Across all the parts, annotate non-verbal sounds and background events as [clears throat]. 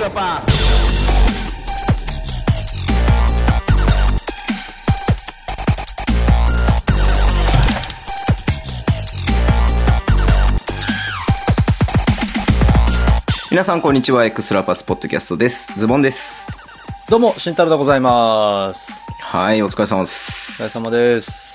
Extra Pass. 皆さんこんにちはエクストラパスポッドキャストですズボンですどうも、慎太郎でございます。はいお疲れ様でおす疲れ様です。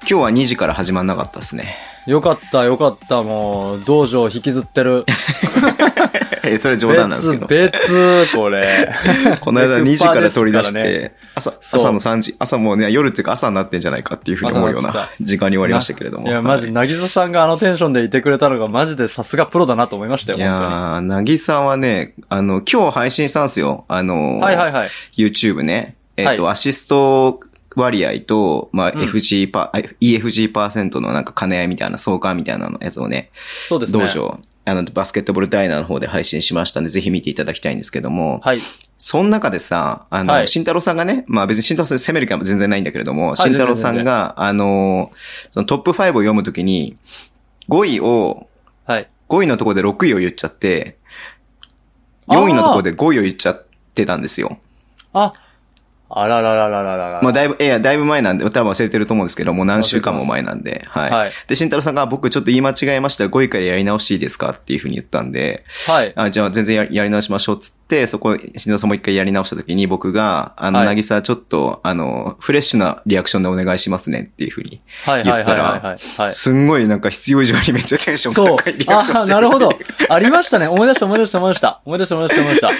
今日は2時から始まんなかったですねよかった、よかった、もう、道場引きずってる。[laughs] えそれ冗談なんですけど別、別、これ。[laughs] この間2時から取り出して、朝、そう朝の3時、朝もうね、夜っていうか朝になってんじゃないかっていうふうに思うような時間に終わりましたけれども。いや、マジ、はいなぎささんがあのテンションでいてくれたのが、マジでさすがプロだなと思いましたよ、いやー、なぎさはね、あの、今日配信したんですよ。あの、はいはいはい。YouTube ね。えっ、と、はアシスト割合と、まあ、うん FG パ、あ EFG パーセントのなんか兼ね合いみたいな、相関みたいなのやつをね、そうですね。道場、あの、バスケットボールダイナーの方で配信しましたんで、ぜひ見ていただきたいんですけども、はい。その中でさ、あの、はい慎太郎さんがね、まあ別に慎太郎さん責める気は全然ないんだけれども、い慎太郎さんが、あの、そのトップ5を読むときに、5位を、はい。5位のところで6位を言っちゃって、4位のところで5位を言っちゃってたんですよ。あ、あららららららら。まあだいぶ、いや、だいぶ前なんで、多分忘れてると思うんですけども、何週間も前なんで、はい。はいで、慎太郎さんが、僕ちょっと言い間違えました、5位からやり直していいですかっていうふうに言ったんで、はい。あ、じゃあ全然ややり直しましょうっつって、そこ、慎太郎さんもう一回やり直した時に僕が、あの、はいなぎさちょっと、あの、フレッシュなリアクションでお願いしますねっていうふうに。はいはいはいはいはい。はい。すんごいなんか必要以上にめっちゃテンションそう高いリ。アあクションしてなるほど。ありましたね。思い出した思い出した思い出した。思い出した思い出した思い出した。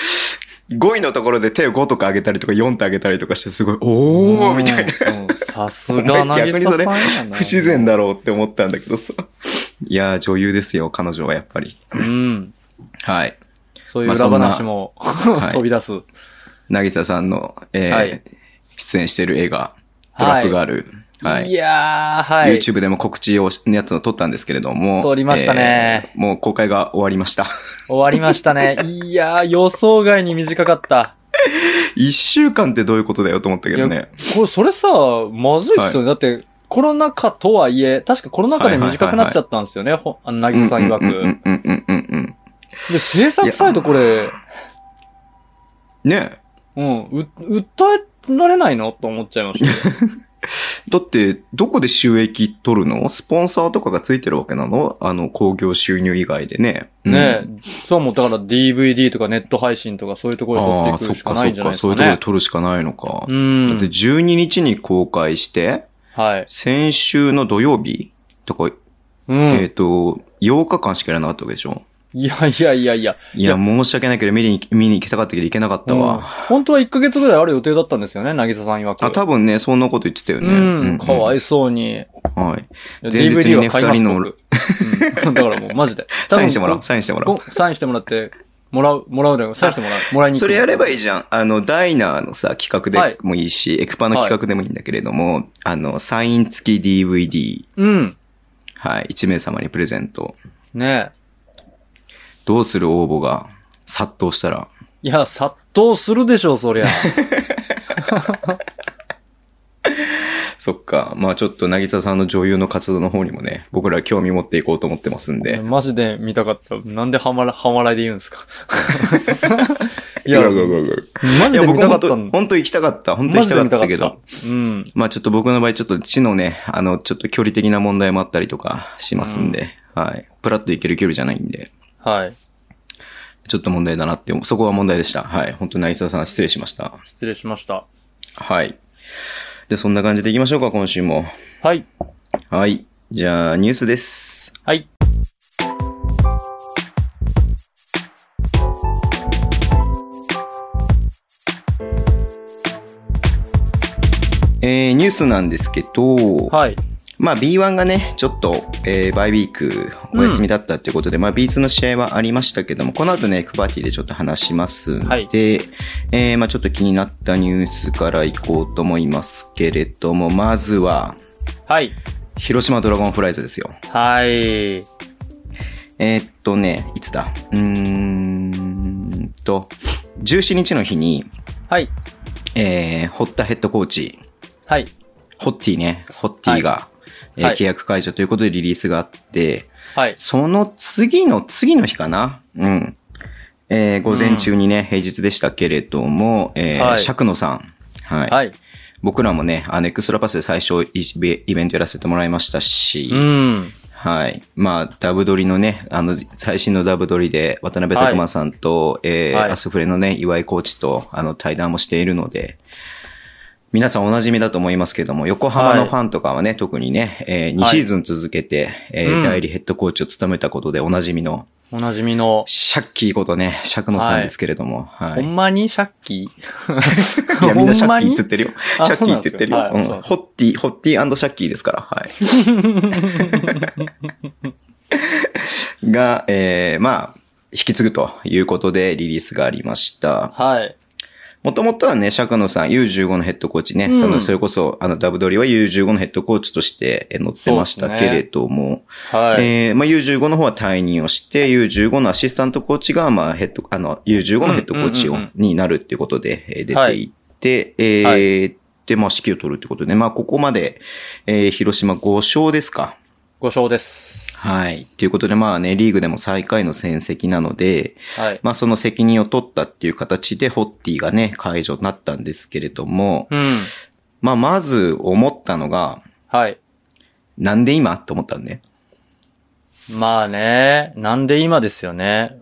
5位のところで手を5とか上げたりとか4と上げたりとかしてすごい、おーみたいな。さすがなぎささんやな。不自然だろうって思ったんだけどさ。いやー、女優ですよ、彼女はやっぱり。うん。はい。そういう裏話も、い飛び出す。なぎささんの、えーはい出演している映画、トラップガール。はい。いやー、はい。YouTube でも告知をし、のやつを撮ったんですけれども。撮りましたねえーもう公開が終わりました。[laughs] 終わりましたね。いやー、予想外に短かった。一週間ってどういうことだよと思ったけどね。これ、それさ、まずいっすよね。だって、コロナ禍とはいえ、確かコロナ禍で短くなっちゃったんですよね。ほあの、なぎささん曰うんうんく。うんうんうんうん。で、制作サイトこれ、ねうん、う、訴えられないの？と思っちゃいましたよ。[laughs] [laughs] だって、どこで収益取るの？スポンサーとかがついてるわけなの？あの、興行収入以外でね。ねえ、うんそうもうだから DVD とかネット配信とかそういうところで撮っていくしかそっかそっか、ないんじゃないですかねそういうところで。撮るしかないのか。うん。だって12日に公開して、はい。先週の土曜日とか、うん。えっ、と、8日間しかやらなかったわけでしょ？いやいやいやいや。いや、申し訳ないけど、見に、見に行きたかったけど行けなかったうんわ。本当は1ヶ月ぐらいある予定だったんですよね、なぎささん曰く。あ、多分ね、そんなこと言ってたよね。うん、かわいいそうに。はい。前日にね二人の僕うん。だからもうマジで。[laughs] サインしてもらおう、サインしてもらおう。ごサインしてもらって、もらう、もらうだよ。サインしてもらう。もらいに。それやればいいじゃん。あの、ダイナーのさ、企画はいでもいいし、エクパの企画でもいいんだけれども、あの、サイン付き DVD、うん。はい、1名様にプレゼント。ねどうする応募が殺到したら。え。いや、殺到するでしょう、そりゃ。[laughs] そっか。まあちょっと、なぎささんの女優の活動の方にもね、僕ら興味持っていこうと思ってますんで。マジで見たかった。なんでハマら、ハマらいで言うんですか [laughs] いや、マジで見たかったん本当本当行きたかった。本当行きたかったけど。うん。まあちょっと僕の場合ちょっと地のね、あの、ちょっと距離的な問題もあったりとかしますんで、はい。プラッと行ける距離じゃないんで、はい。ちょっと問題だなって。そこは問題でした。はい。本当に渚さん失礼しました。失礼しました。はい。で、そんな感じで行きましょうか、今週も。はい。はい。じゃあ、ニュースです。はい。えー、ニュースなんですけど、はい。まあ B1 がね、ちょっと、えー、バイウィークお休みだったっていうことで、まあ B2 の試合はありましたけども、この後ね、エクパーティーでちょっと話しますんで、はいえー、まあちょっと気になったニュースから行こうと思いますけれども、まずは、はい。広島ドラゴンフライズですよ。はい。えーっとね、いつだ？うーんと、17日の日に、はい。えー、堀田ヘッドコーチ、はい。ホッティね、ホッティが、えーはい契約解除ということでリリースがあって、はい。その次の次の日かな？うん。えー午前中にね、平日でしたけれども、えーはい釈野さん。はい。はい。僕らもね、あの、エクストラパスで最初イイベントやらせてもらいましたし、うん。はい。まあ、ダブ撮りのね、あの、最新のダブ撮りで、渡辺拓馬さんと、えーはいアスフレのね、岩井コーチと、あの、対談もしているので、皆さんお馴染みだと思いますけども、横浜のファンとかはね、特にね、えー2シーズン続けて、えーうん代理ヘッドコーチを務めたことでお馴染みの、おなじみの、シャッキーことね、釈野さんですけれども、はい。ほんまにシャッキ [laughs] いや、みんなシャッキーって言つってるよ。あシャッキーって言ってるよ。そうよはいうんホッティ、ホッティシャッキーですから、はい。[laughs] が、えー、まあ、引き継ぐということでリリースがありました。はい。もともとはね、釈野さん U15 のヘッドコーチね、うん。その、それこそ、あの、ダブドリは U15 のヘッドコーチとしてえー乗ってましたけれども、はい。えーまあ、U15 の方は退任をして、U15 のアシスタントコーチが、まあ、ヘッド、あの、U15 のヘッドコーチを、になるっていうことで、えー出はい。ていって、えーはで、まあ、指揮を取るってことで、まあ、ここまで、えー広島5勝ですか？ご賞です。はい。ということで、まあね、リーグでも最下位の戦績なので、はい。まあ、その責任を取ったっていう形で、ホッティがね、解除になったんですけれども、うん。まあ、まず思ったのが、はい。なんで今と思ったんね？まあね、なんで今ですよね。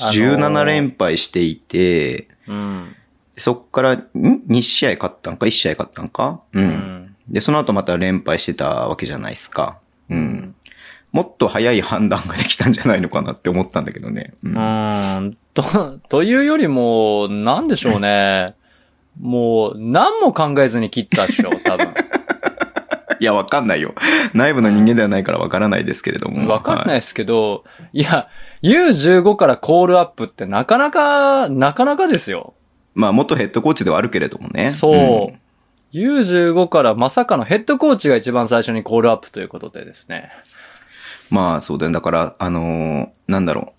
あのー17連敗していて、うん。そっから、ん ?2 試合勝ったんか ?1 試合勝ったんか？う。うんん。で、その後また連敗してたわけじゃないですか。うん。もっと早い判断ができたんじゃないのかなって思ったんだけどね。う。うんーん。と、というよりも、なんでしょうね。もう、何も考えずに切ったでしょ、多分。[laughs] いや、わかんないよ。内部の人間ではないからわからないですけれども。わかんないい。ですけど、いや、U15 からコールアップってなかなか、なかなかですよ。まあ、元ヘッドコーチではあるけれどもね。そう。ん U15 からまさかのヘッドコーチが一番最初にコールアップということでですね。まあ、そうだよ。だから、あのーなんだろ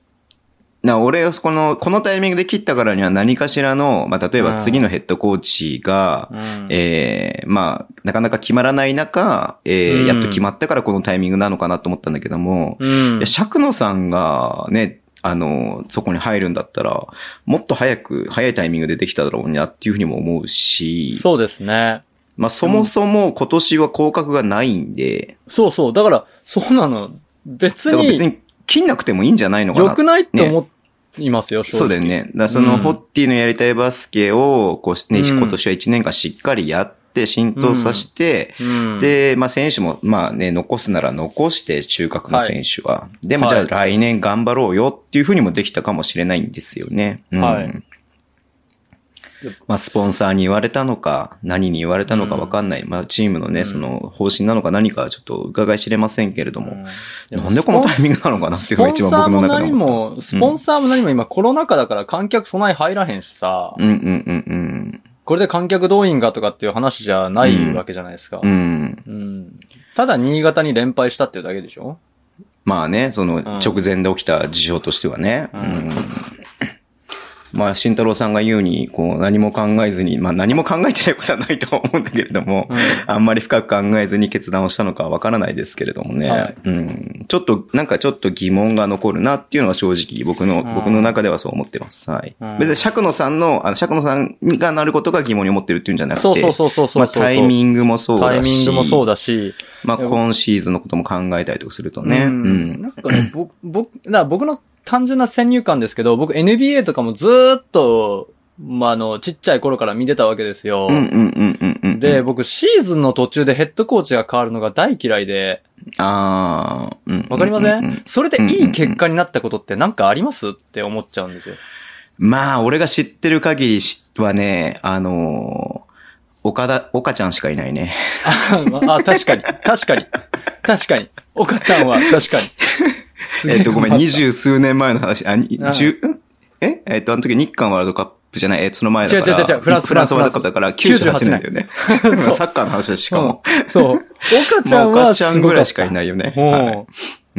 う。な、俺はこの、このタイミングで切ったからには何かしらの、まあ、例えば次のヘッドコーチが、うん。ええまあ、なかなか決まらない中、えーうんやっと決まったからこのタイミングなのかなと思ったんだけども、うんいや、釈野さんがね、あの、そこに入るんだったら、もっと早く、早いタイミングでできただろうなっていうふうにも思うし、そうですね。まあそもそも今年は降格がないんで、そうそう。だから、そうなの。別に、別に切んなくてもいいんじゃないのかな。良くないって思いますよ、そうだよね。だその、うん。ホッティのやりたいバスケを、こう、ね、うん。今年は1年間しっかりやって、浸透させて、うん、で、まあ選手も、まあね、残すなら残して、中核の選手は。でもじゃあはい。来年頑張ろうよっていうふうにもできたかもしれないんですよね。うん。はいまあスポンサーに言われたのか、何に言われたのかわかんない。まあチームのね、うんその方針なのか何かはちょっと伺い知れませんけれども。うんなんでこのタイミングなのかなっていうのが一番僕の中でスポンサーも何。も、スポンサーも何も今コロナ禍だから観客そない入らへんしさ、うんうんうんこれで観客動員がとかっていう話じゃないわけじゃないですか。うん。うん。うんただ新潟に連敗したっていうだけでしょまあね、そのん直前で起きた事象としてはね。うんうんまあ、慎太郎さんが言うに、こう、何も考えずに、まあ何も考えてないことはないとは思うんだけれども、うん。あんまり深く考えずに決断をしたのかはわからないですけれどもね、はい。うん。ちょっと、なんかちょっと疑問が残るなっていうのは正直僕の、うん。僕の中ではそう思ってます。はい。うん。別に釈野さんの、あの、釈野さんがなることが疑問に思ってるっていうんじゃなくて、そうそうそうそうそうまあタイミングもそうだし、タイミングもそうだし、まあ今シーズンのことも考えたりとかするとね、ううん。ん。なんかね、僕、僕の単純な先入観ですけど、僕 NBA とかもずーっと、まあ、あの、ちっちゃい頃から見てたわけですよ。で、、僕シーズンの途中でヘッドコーチが変わるのが大嫌いで、ああ、うん。わかりません？それでいい結果になったことってなんかあります？って思っちゃうんですよ。まあ、俺が知ってる限りはね、あのー岡田、岡ちゃんしかいないね。[laughs] あ、あ確かに、確かに、確かに。岡ちゃんは確かに。えっと、ごめん、二十数年前の話。あ、十、ん？え？えっと、あの時日韓ワールドカップじゃない、え、その前だから。違う違う違うフランスフランスワールドカップだから98 98年だよね。[laughs] サッカーの話だし、しかも。うんそう。岡ちゃんは [laughs] まあ岡ちゃんぐらいしかいいないよね。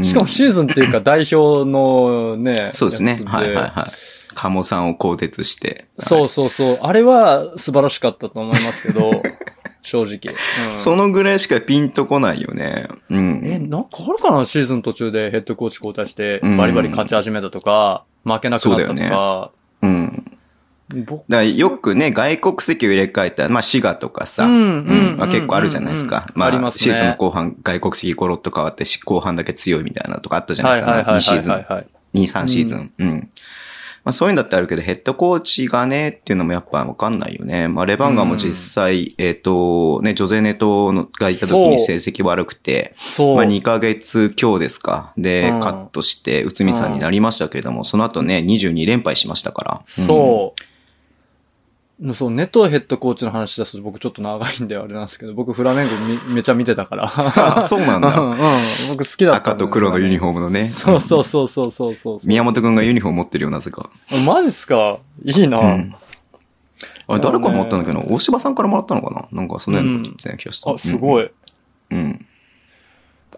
しかもシーズンっていうか代表のね。そうですね。はいはいはい。鴨さんを更迭して。そうそうそう。あれは素晴らしかったと思いますけど、[laughs] 正直。うんそのぐらいしかピンとこないよね。うん。え、なんかあるかな？シーズン途中でヘッドコーチ交代してうんバリバリ勝ち始めたとか。負けなくなったとそうだか、うん。よくね、外国籍を入れ替えた、まあ、滋賀とかさ、うんうんまあ、結構あるじゃないですか。まあ、ますねシーズンの後半、外国籍ゴロッと変わって、し後半だけ強いみたいなのとかあったじゃないですか。はいはいはい2シーズンはい、はい。2、3シーズン。うん。まあ、そういうのだってあるけど、ヘッドコーチがね、っていうのもやっぱわかんないよね。まあ、レバンガも実際、えっ、と、ね、ジョゼネトのがいた時に成績悪くて、そう。まあ、2ヶ月強ですか。で、うんカットして、内海さんになりましたけれども、その後ね、22連敗しましたから。うんそう。そう、ネトヘッドコーチの話出すと僕ちょっと長いんであれなんですけど、僕フラメンゴみめちゃ見てたから。あそうなんだ [laughs] うん、うん。僕好きだった赤と黒のユニォフォームのね。そうそうそうそうそうそう。宮本くんがユニフォーム持ってるよ、なぜか。マジっすか？いいな、うん。あれ、誰からもらったんだけど、大柴さんからもらったのかな？なんか、そのようなこと言ってたような気がした。あ、すごい。い。うん。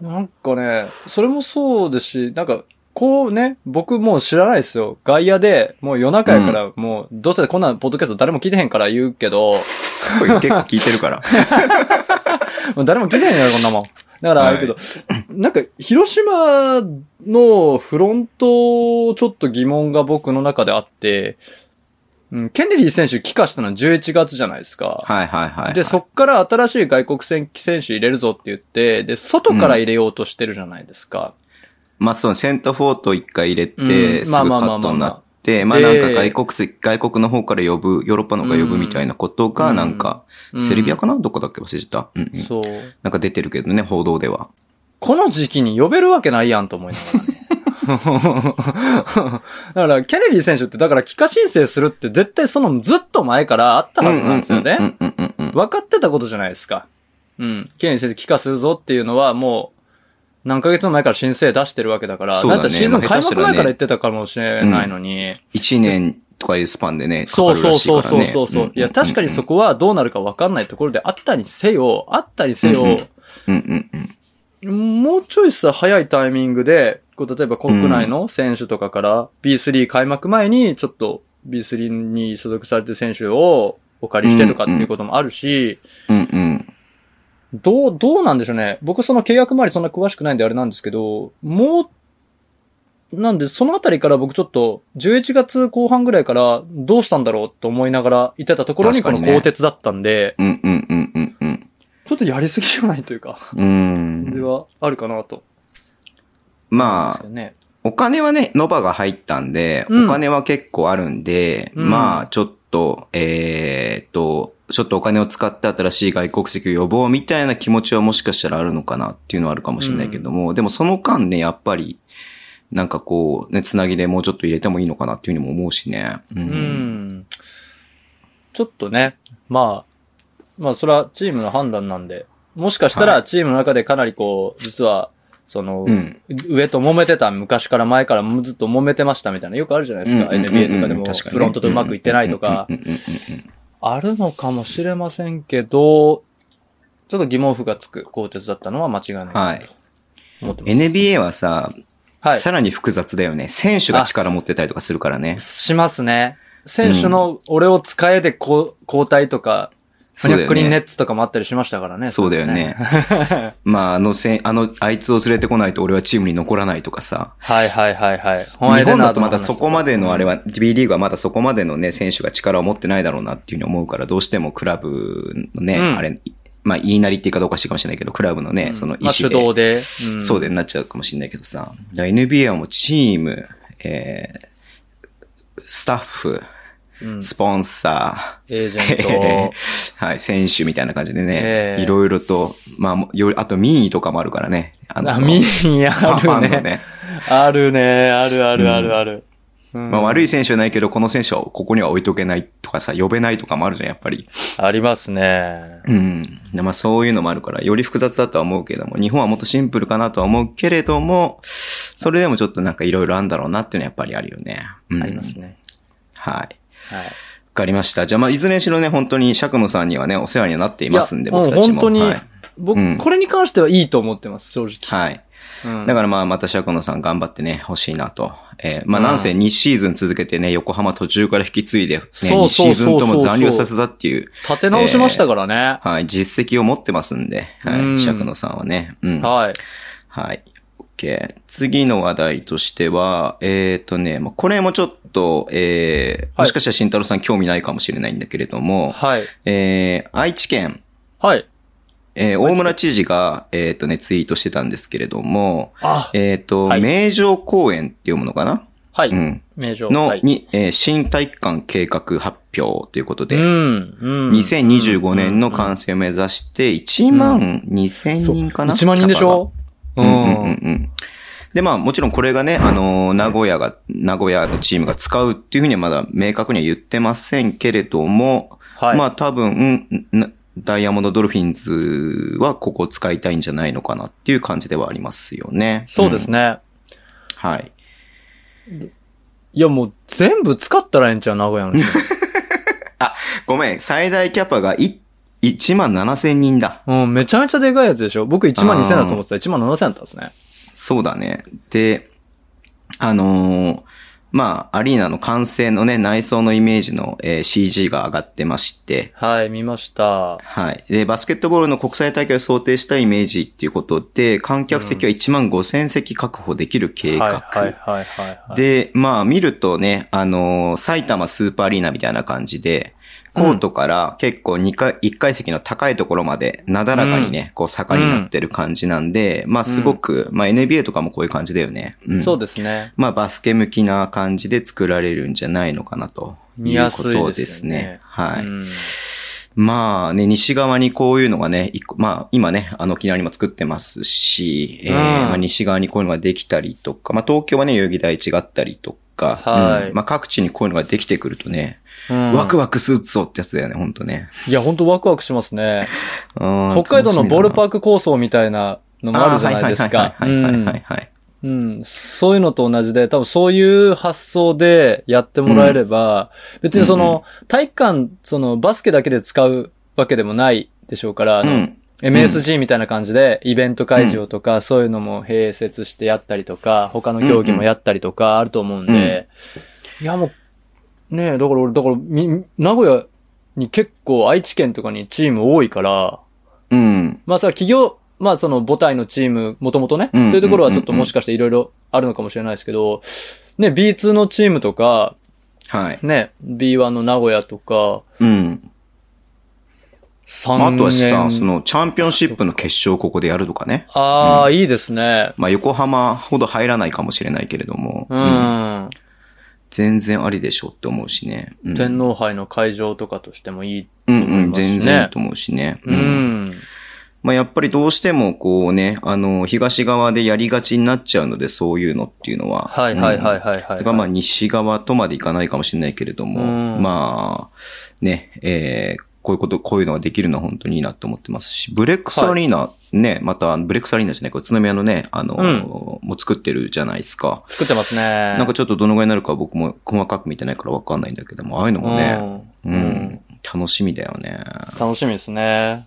なんかね、それもそうですし、なんか、こうね、僕もう知らないですよ。外野で、もう夜中やから、もう、どうせこんなポッドキャスト誰も聞いてへんから言うけど、これ結構聞いてるから。[laughs] もう誰も聞いてへんやろ、こんなもん。だから、あれけど、なんか、広島のフロント、ちょっと疑問が僕の中であって、うん、ケネディ選手帰化したのは11月じゃないですか。はいはいはいはい。で、そっから新しい外国選選手入れるぞって言って、で、外から入れようとしてるじゃないですか。まあ、そのセンターフォート一回入れうんて、すぐカまあまあまあまあットになって、まあなんか外国籍、外国の方から呼ぶ、ヨーロッパの方から呼ぶみたいなことが、なんか、うんセルビアかな？どこだっけ？忘れちゃった。うんうん。そう。なんか出てるけどね、報道では。この時期に呼べるわけないやんと思いながらね。[laughs] だから、ケネディ選手って、だから、帰化申請するって絶対そのずっと前からあったはずなんですよね。分かってたことじゃないですか。うん。ケネディ選手帰化するぞっていうのはもう、何ヶ月も前から申請出してるわけだから、だねだってシーズンまあ開幕前から言ってたかもしれないのに、一年とかいうスパンでね、かそうそうそう。そうそうそう。いや、んんん確かにそ。こはどうなるか分かんないところであったにせよ、あったにせよ、うんうんうんうん。もうちょいさ、早いタイミングで、こう、例えば国内の選手とかから B3 開幕前に、ちょっと B3 に所属されてる選手をお借りしてとかっていうこともあるし、うんうん。どう、どうなんでしょうね。僕その契約周りそんな詳しくないんであれなんですけど、もう、なんで、そのあたりから僕ちょっと、11月後半ぐらいからどうしたんだろうと思いながらいてたところにこの鋼鉄だったんで、うんうんうんうんうん。ちょっとやりすぎじゃないというか、うん。ではあるかなと。まあね。お金はね、ノバが入ったんで、うんお金は結構あるんで、うんまあ、ちょっと、えーっと、ちょっとお金を使って新しい外国籍を呼ぼうみたいな気持ちはもしかしたらあるのかなっていうのはあるかもしれないけども、でもその間ね、やっぱり、なんかこう、ね、つなぎでもうちょっと入れてもいいのかなっていうふうにも思うしね。う。うんん。ちょっとね、まあ、まあそれはチームの判断なんで、もしかしたはらチームの中でかなりこう、実は、その、うん上と揉めてた、昔から前からもずっと揉めてましたみたいな、よくあるじゃないですか。うんうんうんうん NBA とかでも、フロントとうまくいってないとかあるのかもしれませんけど、ちょっと疑問符がつく鋼鉄だったのは間違いないなと思ってます。NBA はさ、はい。さらに複雑だよね。選手が力持ってたりとかするからね。しますね。選手の俺を使えでこう交代とか、フニャックリンネッツとかもあったりしましたからね。そうだよね。まあ、あのせん、[laughs] あの、あいつを連れてこないと俺はチームに残らないとかさ。はいはいはいはい。日本だとまだそこまでのあれは、B リーグはまだそこまでのね、選手が力を持ってないだろうなっていうふうに思うから、どうしてもクラブのね、うんあれ、まあ言いなりっていうかどうかしいかもしれないけど、クラブのね、うんその意まあ主思で、導で。んそうでなっちゃうかもしれないけどさ。NBA はもうチーム、えー、スタッフ、うんスポンサエージー、ェント。[laughs] はい、選手みたいな感じでね、ええいろいろと、まあよりあと民意とかもあるからね。あのミーファンあるね。ね。あるね。あるあるあるある。まあ悪い。い選手はないけど、この選手はここには置いとけないとかさ、呼べないとかもあるじゃん、やっぱり。ありますね。うん。でまあそういうのもあるから、より複雑だとは思うけども、日本はもっとシンプルかなとは思うけれども、それでもちょっとなんかいろいろあるんだろうなっていうのはやっぱりあるよね。うん、あります。ね。はい。はい。わかりました。じゃあまあいずれにしろね、本当に釈野さんにはね、お世話にはなっていますんで、僕たちも。本当にはい。僕、うんこれに関してはいいと思ってます、正直。はい。うんだからまあまた釈野さん頑張ってね、欲しいなと。えーまあうんなんせ2シーズン続けてね、横浜途中から引き継いで、ね、2そうシーズンとも残留させたっていう、立て直しましたからね。はい、実績を持ってますんで、はうんい、釈野さんはね。うん。はい。はい。け次の話題としては、えっ、とね、まあこれもちょっと、えー、もしかしたら慎太郎さん興味ないかもしれないんだけれども、はい。えー、愛知県、はい。えー、大村知事が、えっ、とね、ツイートしてたんですけれども、あ、えっ、と、はい名城公園っていうものかな？はい。うん。名称。の、はい、に、えー新体育館計画発表ということで、うん。うん。2025年の完成を目指して、1万2000人かな、1万人でしょ？うんうんうんうん。で、まあもちろんこれがね、あのー名古屋が、名古屋のチームが使うっていうふうにはまだ明確には言ってませんけれども、はい。まあ多分、なダイヤモンドドルフィンズはここを使いたいんじゃないのかなっていう感じではありますよね。そうですね。ね。はい。いや、もう全部使ったらええんちゃう名古屋の人。[laughs] ごめん、最大キャパがい1万7000人だ。うん、めちゃめちゃでかいやつでしょ？僕1万2000だと思ってたら1万7000だったんですね。そうだね。で、あのーまあ、アリーナの完成のね、内装のイメージの、えー CG が上がってまして、はい、見ました。はい。で、バスケットボールの国際大会を想定したイメージっていうことで、観客席は1万5000席確保できる計画。はい、はい、はい、はいはい。で、まあ見るとね、あのー埼玉スーパーアリーナみたいな感じで、コートから結構2階、1階席の高いところまでなだらかにね、こう坂になってる感じなんで、まあすごく、まあ NBA とかもこういう感じだよね。うんそうですね。まあバスケ向きな感じで作られるんじゃないのかなと。いですよねうことですね。はい。うんまあね、西側にこういうのがね、まあ今ね、あの沖縄にも作ってますし、えーうんまあ、西側にこういうのができたりとか、まあ東京はね、代々木第一があったりとか、はいうんまあ各地にこういうのができてくるとね、うんワクワクするぞってやつだよね、ほんとね。いや、ほんとワクワクしますね。北北海道のボールパーーク構想みたいなのもあるじゃないですか。はいはいはいはいはいはい。うん。そういうのと同じで、多分そういう発想でやってもらえれば、別にその、体育館、そのバスケだけで使うわけでもないでしょうから、あの、うん。MSG みたいな感じで、イベント会場とか、そういうのも併設してやったりとか、他の競技もやったりとかあると思うんで、いやもう、ねえ、だから俺、だから、み、名古屋に結構愛知県とかにチーム多いから、うん。まあそれは企業、まあその母体のチーム、もともとね、うんというところはちょっともしかしていろいろあるのかもしれないですけど、ね、B2 のチームとか、はい。ね、B1 の名古屋とか、うん。3まあ、あとは年。さ、その、チャンピオンシップの決勝をここでやるとかね。ああ、いいですね。まあ、横浜ほど入らないかもしれないけれども、ううんん。全然ありでしょって思うしね。うん天皇杯の会場とかとしてもいい。うんうん、思いますしね全然いいと思うしね。う。ん。まあ、やっぱりどうしてもこうね、あの、東側でやりがちになっちゃうので、そういうのっていうのは。はいはいはいい。はいはい。だからまあ、西側とまでいかないかもしれないけれども、うんまあ、ね、えーこういうこと、こういうのができるのは本当にいいなと思ってますし、ブレックスアリーナ、ね、また、ブレックスアリーナじゃないか、宇都宮のね、あの、うんもう作ってるじゃないですか。作ってますね。なんかちょっとどのぐらいになるか僕も細かく見てないからわかんないんだけども、ああいうのもね、ううんん、楽しみだよね。楽しみですね。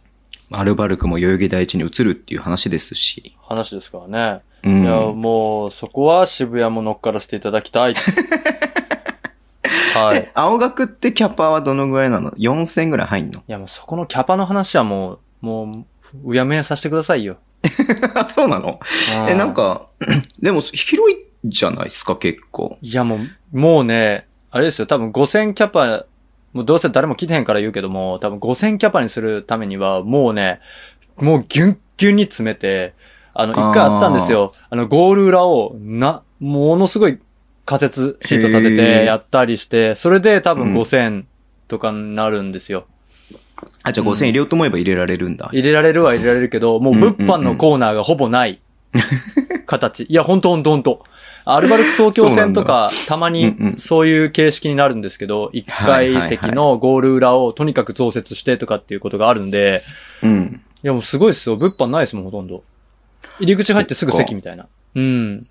アルバルクも代々木第一に移るっていう話ですし。話ですからね。うん。いや、もう、そこは渋谷も乗っからせていただきたい。[laughs] はい。え、青学ってキャパはどのぐらいなの ?4000 ぐらい入んの？いや、もうそこのキャパの話はもう、もう、うやむやさせてくださいよ。あ、[laughs] そうなの？うえ、なん、か、[clears throat] でも広いじゃないですか、結構。いやもう、もうね、あれですよ、多分5000キャパ、もうどうせ誰も来てへんから言うけども、多分5000キャパにするためには、もうね、もうギュンギュンに詰めて、あの、一回あったんですよ。あの、ゴール裏を、な、ものすごい仮設シート立てへてーやったりして、それで多分うん5000とかになるんですよ。あ、じゃあ5000入れようと思えば入れられるんだ。入れられるは入れられるけど、もう物販のコーナーがほぼない [laughs] 形。いや、ほんとほんとほんと。アルバルク東京戦とか、たまにんそういう形式になるんですけど、一階席のゴール裏をとにかく増設してとかっていうことがあるんで、うん。いやもうすごいですよ。物販ないですもん、ほとんど。入り口入ってすぐ席みたいな。うん。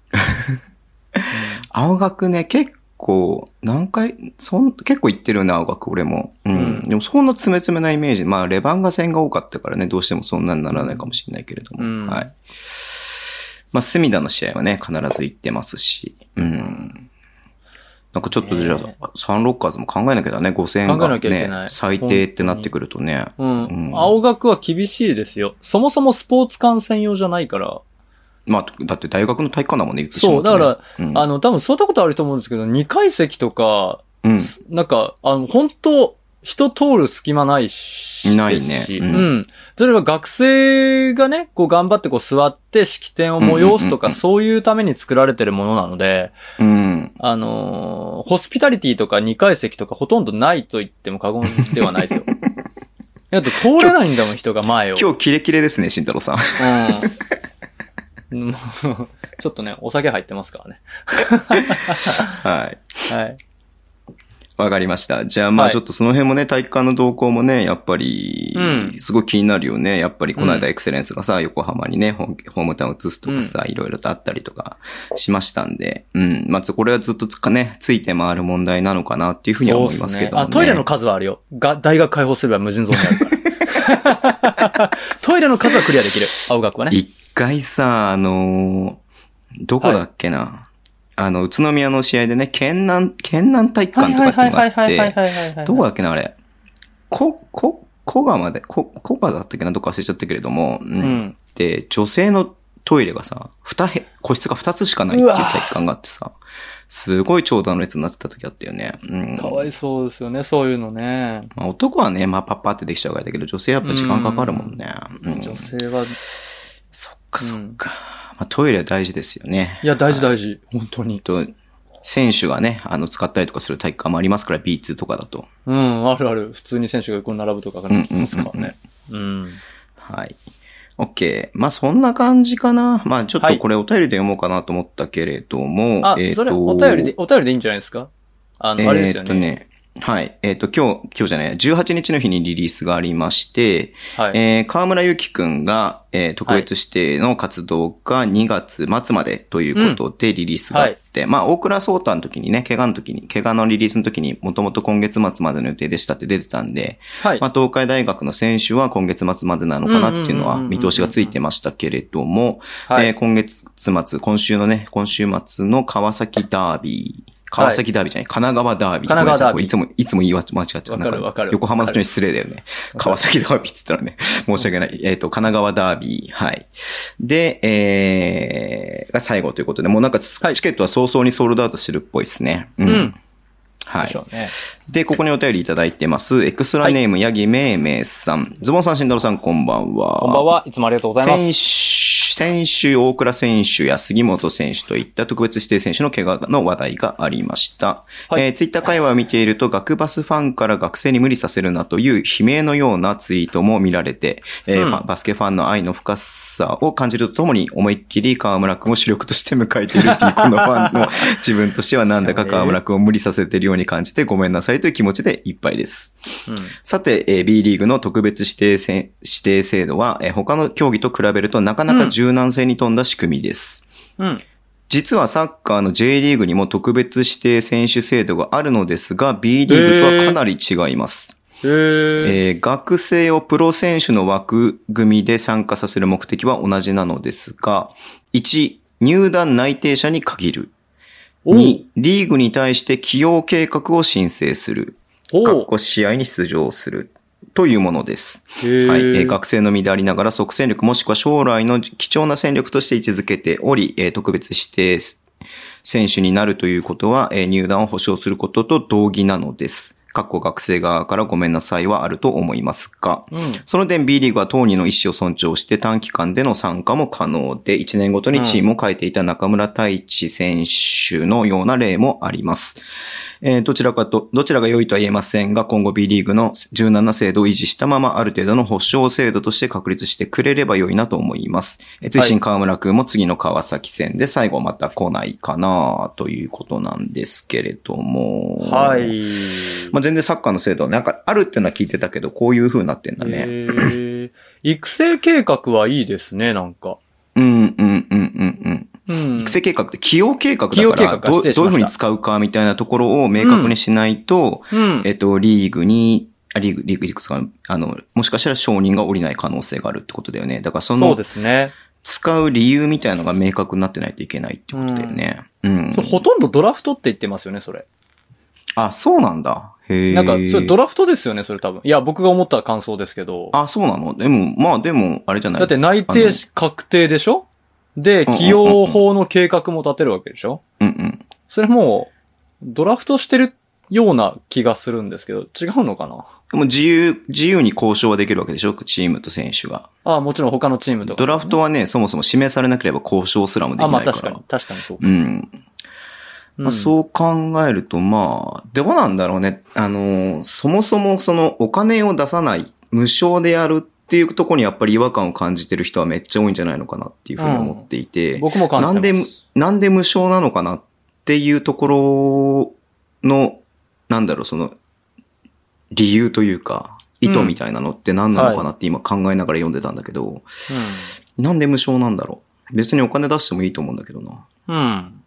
[laughs] 青学ね、結構、何回、そん、結構行ってるよね、青学、俺も。うん。うんでもそんな詰め詰めなイメージ。まあ、レバンガ戦が多かったからね、どうしてもそんなにならないかもしれないけれども。うんはい。まあ、隅田の試合はね、必ず行ってますし。うん。なんかちょっとじゃねあ、サンロッカーズも考えなきゃだね、5000考えがなきゃいけないね、最低ってなってくるとね。うん。うん青学は厳しいですよ。そもそもスポーツ観戦用じゃないから、まあ、だって大学の体育館だもんね、言ってしまそう、とねだから、うん、あの、多分そういったことあると思うんですけど、2階席とか、うん。なんか、あの、本当人通る隙間ないし。ないねううんん。それは学生がね、こう頑張ってこう座って式典を催すとか、そういうために作られてるものなので、うん。あのーホスピタリティとか2階席とかほとんどないと言っても過言ではないですよ。[laughs] だって通れないんだもん、人が前を。今日キレキレですね、慎太郎さん。うん。[laughs] [laughs] ちょっとね、お酒入ってますからね。はい。はい。わかりました。じゃあまあはいちょっとその辺もね、体育館の動向もね、やっぱりうん、すごい気になるよね。やっぱりこのうん間エクセレンスがさ、横浜にね、ホームタウン移すとかさ、いろいろとあったりとかしましたんで、うん。まあこれはずっとつかね、ついて回る問題なのかなっていうふうには思いますけども、ね。あ、トイレの数はあるよ。が、大学開放すれば無尽蔵にあるから。[laughs] トイレの数はクリアできる。青学はね。一回さ、あのーどこだっけな。あの、宇都宮の試合でね、県南、県南体育館とかっていうのがあって、いどこだっけな、あれ。こ、こ、小川まで、こ、小川だったっけな、どこ忘れちゃったけれども、う。うんん。で、女性のトイレがさ、二へ、個室が二つしかないっていう体育館があってさ、すごい長蛇の列になってた時あったよね。うん。かわいそうですよね、そういうのね。まあ、男はね、まあ、パッパってできちゃうからだけど、女性はやっぱ時間かかるもんね。うん。女性は、そっかそっか。まあ、トイレは大事ですよね。いや、大事大事。本当に。と、選手がね、あの、使ったりとかする体育館もありますから、B2 とかだと。うん、あるある。普通に選手が横に並ぶとかがありますからね。うん。はい。OK。まあ、そんな感じかな。まあ、ちょっはいとこれお便りで読もうかなと思ったけれども、あえ、ーとそれ、お便りで、お便りでいいんじゃないですか？あの、あれですよえーっとね。ね、はい。えーっ、と、今日、今日じゃない、18日の日にリリースがありまして、はい。えー、河村ゆきくんが、えー特別指定の活動が2月末までということでリリースがあって、まあ、大倉壮太の時にね、怪我の時に、怪我のリリースの時にもともと今月末までの予定でしたって出てたんで、はい。まあ、東海大学の選手は今月末までなのかなっていうのは見通しがついてましたけれども、今月末、今週のね、今週末の川崎ダービー、川崎ダービーじゃない、神奈川ダービー。神奈川ダービーいつも、いつも言い間違っちゃう。わかるわかる横浜の人に失礼だよね。る川崎ダービーって言ったらね、申し訳ない。えっ、と、神奈川ダービー。はい。で、えー、が最後ということで、もうなんか、はいチケットは早々にソールドアウトしてるっぽいですね。ううん。はいでここにお便りいただいてます。エクストラネーム、ヤギめいめいさん。ズボンさん、しんどろさん、こんばんは。こんばんは。いつもありがとうございます。選手、大倉選手や杉本選手といった特別指定選手の怪我の話題がありました。はいえーツイッター会話を見ていると、学バスファンから学生に無理させるなという悲鳴のようなツイートも見られて、えーうんバスケファンの愛の深さを感じるとともに、思いっきり河村くんを主力として迎えているピーコのファンの自分としてはなんだか河村くんを無理させているように感じてごめんなさいという気持ちでいっぱいです。うん。さて、えー B リーグの特別指定せ指定制度は、えー他の競技と比べるとなかなか柔軟性に富んだ仕組みです。うん。実はサッカーの J リーグにも特別指定選手制度があるのですが、B リーグとはかなり違います。えー学生をプロ選手の枠組みで参加させる目的は同じなのですが、1、入団内定者に限る。お2、リーグに対して起用計画を申請する。おかっこ試合に出場する。というものです。はい。えー学生の身でありながら即戦力もしくは将来の貴重な戦力として位置づけており、えー特別指定選手になるということは、えー入団を保証することと同義なのです。かっこ学生側からごめんなさいはあると思いますが、うん。その点 B リーグは当人の意思を尊重して短期間での参加も可能で、1年ごとにチームを変えていた中村太一選手のような例もあります。えーどちらかと、どちらが良いとは言えませんが、今後 B リーグの柔軟な制度を維持したまま、ある程度の保証制度として確立してくれれば良いなと思います。えー追伸河村くんも次の川崎戦で最後また来ないかなということなんですけれども。はい。まあ、全然サッカーの制度はなんかあるってのは聞いてたけど、こういう風になってんだね。へー育成計画はいいですね、なんか。うん、うん、うん、うん、うん。うん。育成計画って起用計画だから、どどういうふうに使うかみたいなところを明確にしないと、うん。えっと、リーグに、あリーグ、リーグ、リーグですか、あの、もしかしたら承認が下りない可能性があるってことだよね。だからそそうの、ですね。使う理由みたいなのが明確になってないといけないってことだよね。うん。そうほとんどドラフトって言ってますよね、それ。あ、そうなんだ。へえ。なんか、それドラフトですよね、それ多分。いや、僕が思った感想ですけど。あ、そうなの？でも、まあでも、あれじゃない？だって内定し確定でしょ？で、起用法の計画も立てるわけでしょ？うんうん。それもう、ドラフトしてるような気がするんですけど、違うのかな？でも自由、自由に交渉はできるわけでしょ？チームと選手が。ああ、もちろん他のチームとか、ドラフトはね、そもそも指名されなければ交渉すらもであ、きないから。まあ確かに、確かにそうか。うん。まあ、うんそう考えると、まあ、どうなんだろうね。あの、そもそもそのお金を出さない、無償でやるっていうところにやっぱり違和感を感じてる人はめっちゃ多いんじゃないのかなっていうふうに思っていて、僕も感じてます。なんで無償なのかなっていうところの、なんだろう、その、理由というか、意図みたいなのって何なのかなって今考えながら読んでたんだけど、なんで無償なんだろう。別にお金出してもいいと思うんだけどな。うん。うん。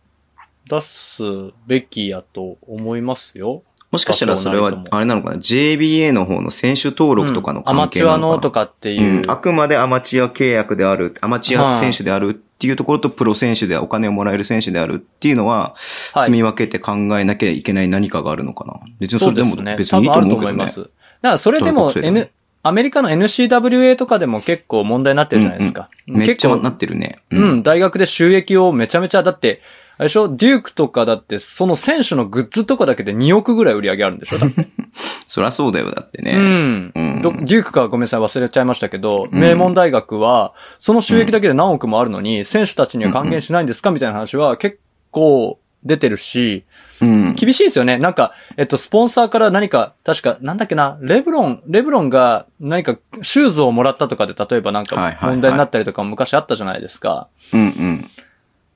出すべきやと思いますよ。もしかしたらそれはあれなのかな ?JBA の方の選手登録とかのアマチュア関係なのかな、のとかっていう。うんあくまでアマチュア契約である、アマチュア選手であるっていうところとプロ選手でお金をもらえる選手であるっていうのは、はい住み分けて考えなきゃいけない何かがあるのかな？別にそれでも。別にいいと多分あると思うけどね。思います。だからそれでも N、アメリカの NCWA とかでも結構問題になってるじゃないですか。めっちゃなってるね。うん、大学で収益をめちゃめちゃ、だって、あれでしょ？デュークとかだって、その選手のグッズとかだけで2億ぐらい売り上げあるんでしょ？[laughs] そりゃそうだよ、だってね。うん。うんどデュークかごめんなさい忘れちゃいましたけど、うん名門大学は、その収益だけで何億もあるのに、選手たちには還元しないんですかみたいな話は結構出てるし、うん。厳しいですよね。なんか、えっと、スポンサーから何か、確か、なんだっけな、レブロン、レブロンが何かシューズをもらったとかで、例えばなんはいはいはいか問題になったりとかも昔あったじゃないですか。うんうん。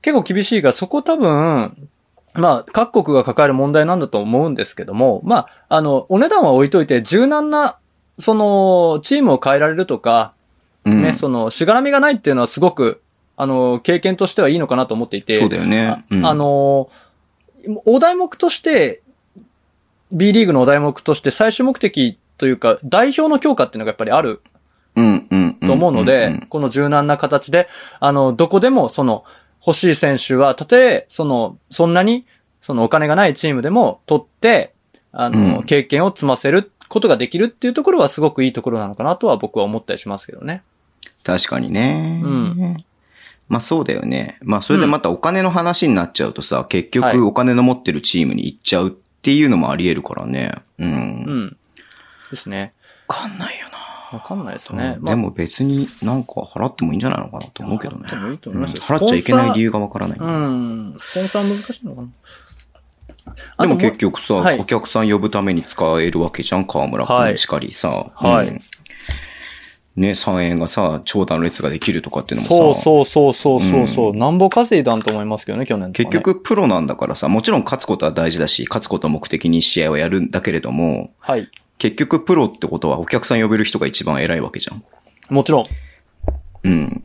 結構厳しいが、そこ多分、まあ、各国が抱える問題なんだと思うんですけども、まあ、あの、お値段は置いといて、柔軟な、その、チームを変えられるとか、うんね、その、しがらみがないっていうのはすごく、あの、経験としてはいいのかなと思っていて、そうだよね。うんあ、の、お題目として、B リーグのお題目として最終目的というか、代表の強化っていうのがやっぱりある。と思うので、んこの柔軟な形で、あの、どこでも、その、欲しい選手は、たとえ、その、そんなに、そのお金がないチームでも取って、あの、うん経験を積ませることができるっていうところはすごくいいところなのかなとは僕は思ったりしますけどね。確かにね。うんまあそうだよね。まあそれでまたお金の話になっちゃうとさ、結はい局お金の持ってるチームに行っちゃうっていうのもあり得るからね。う。うんん。ですね。わかんないよな。わかんないですね。でも別になんか払ってもいいんじゃないのかなと思うけどね。払ってもいいと思いますようん払っちゃいけない理由がわからない。うん。スポンサー難しいのかなあでも結局さ、はいお客さん呼ぶために使えるわけじゃん、河村君しかりさ。はいうんね、3円がさ、長蛇の列ができるとかっていうのもさ、そうそうそうそうそうそう、うんなんぼ稼いだんと思いますけどね、去年。結。局プロなんだからさ、もちろん勝つことは大事だし、勝つことを目的に試合をやるんだけれども、はい。結局プロってことはお客さん呼べる人が一番偉いわけじゃん。もちろん。うん。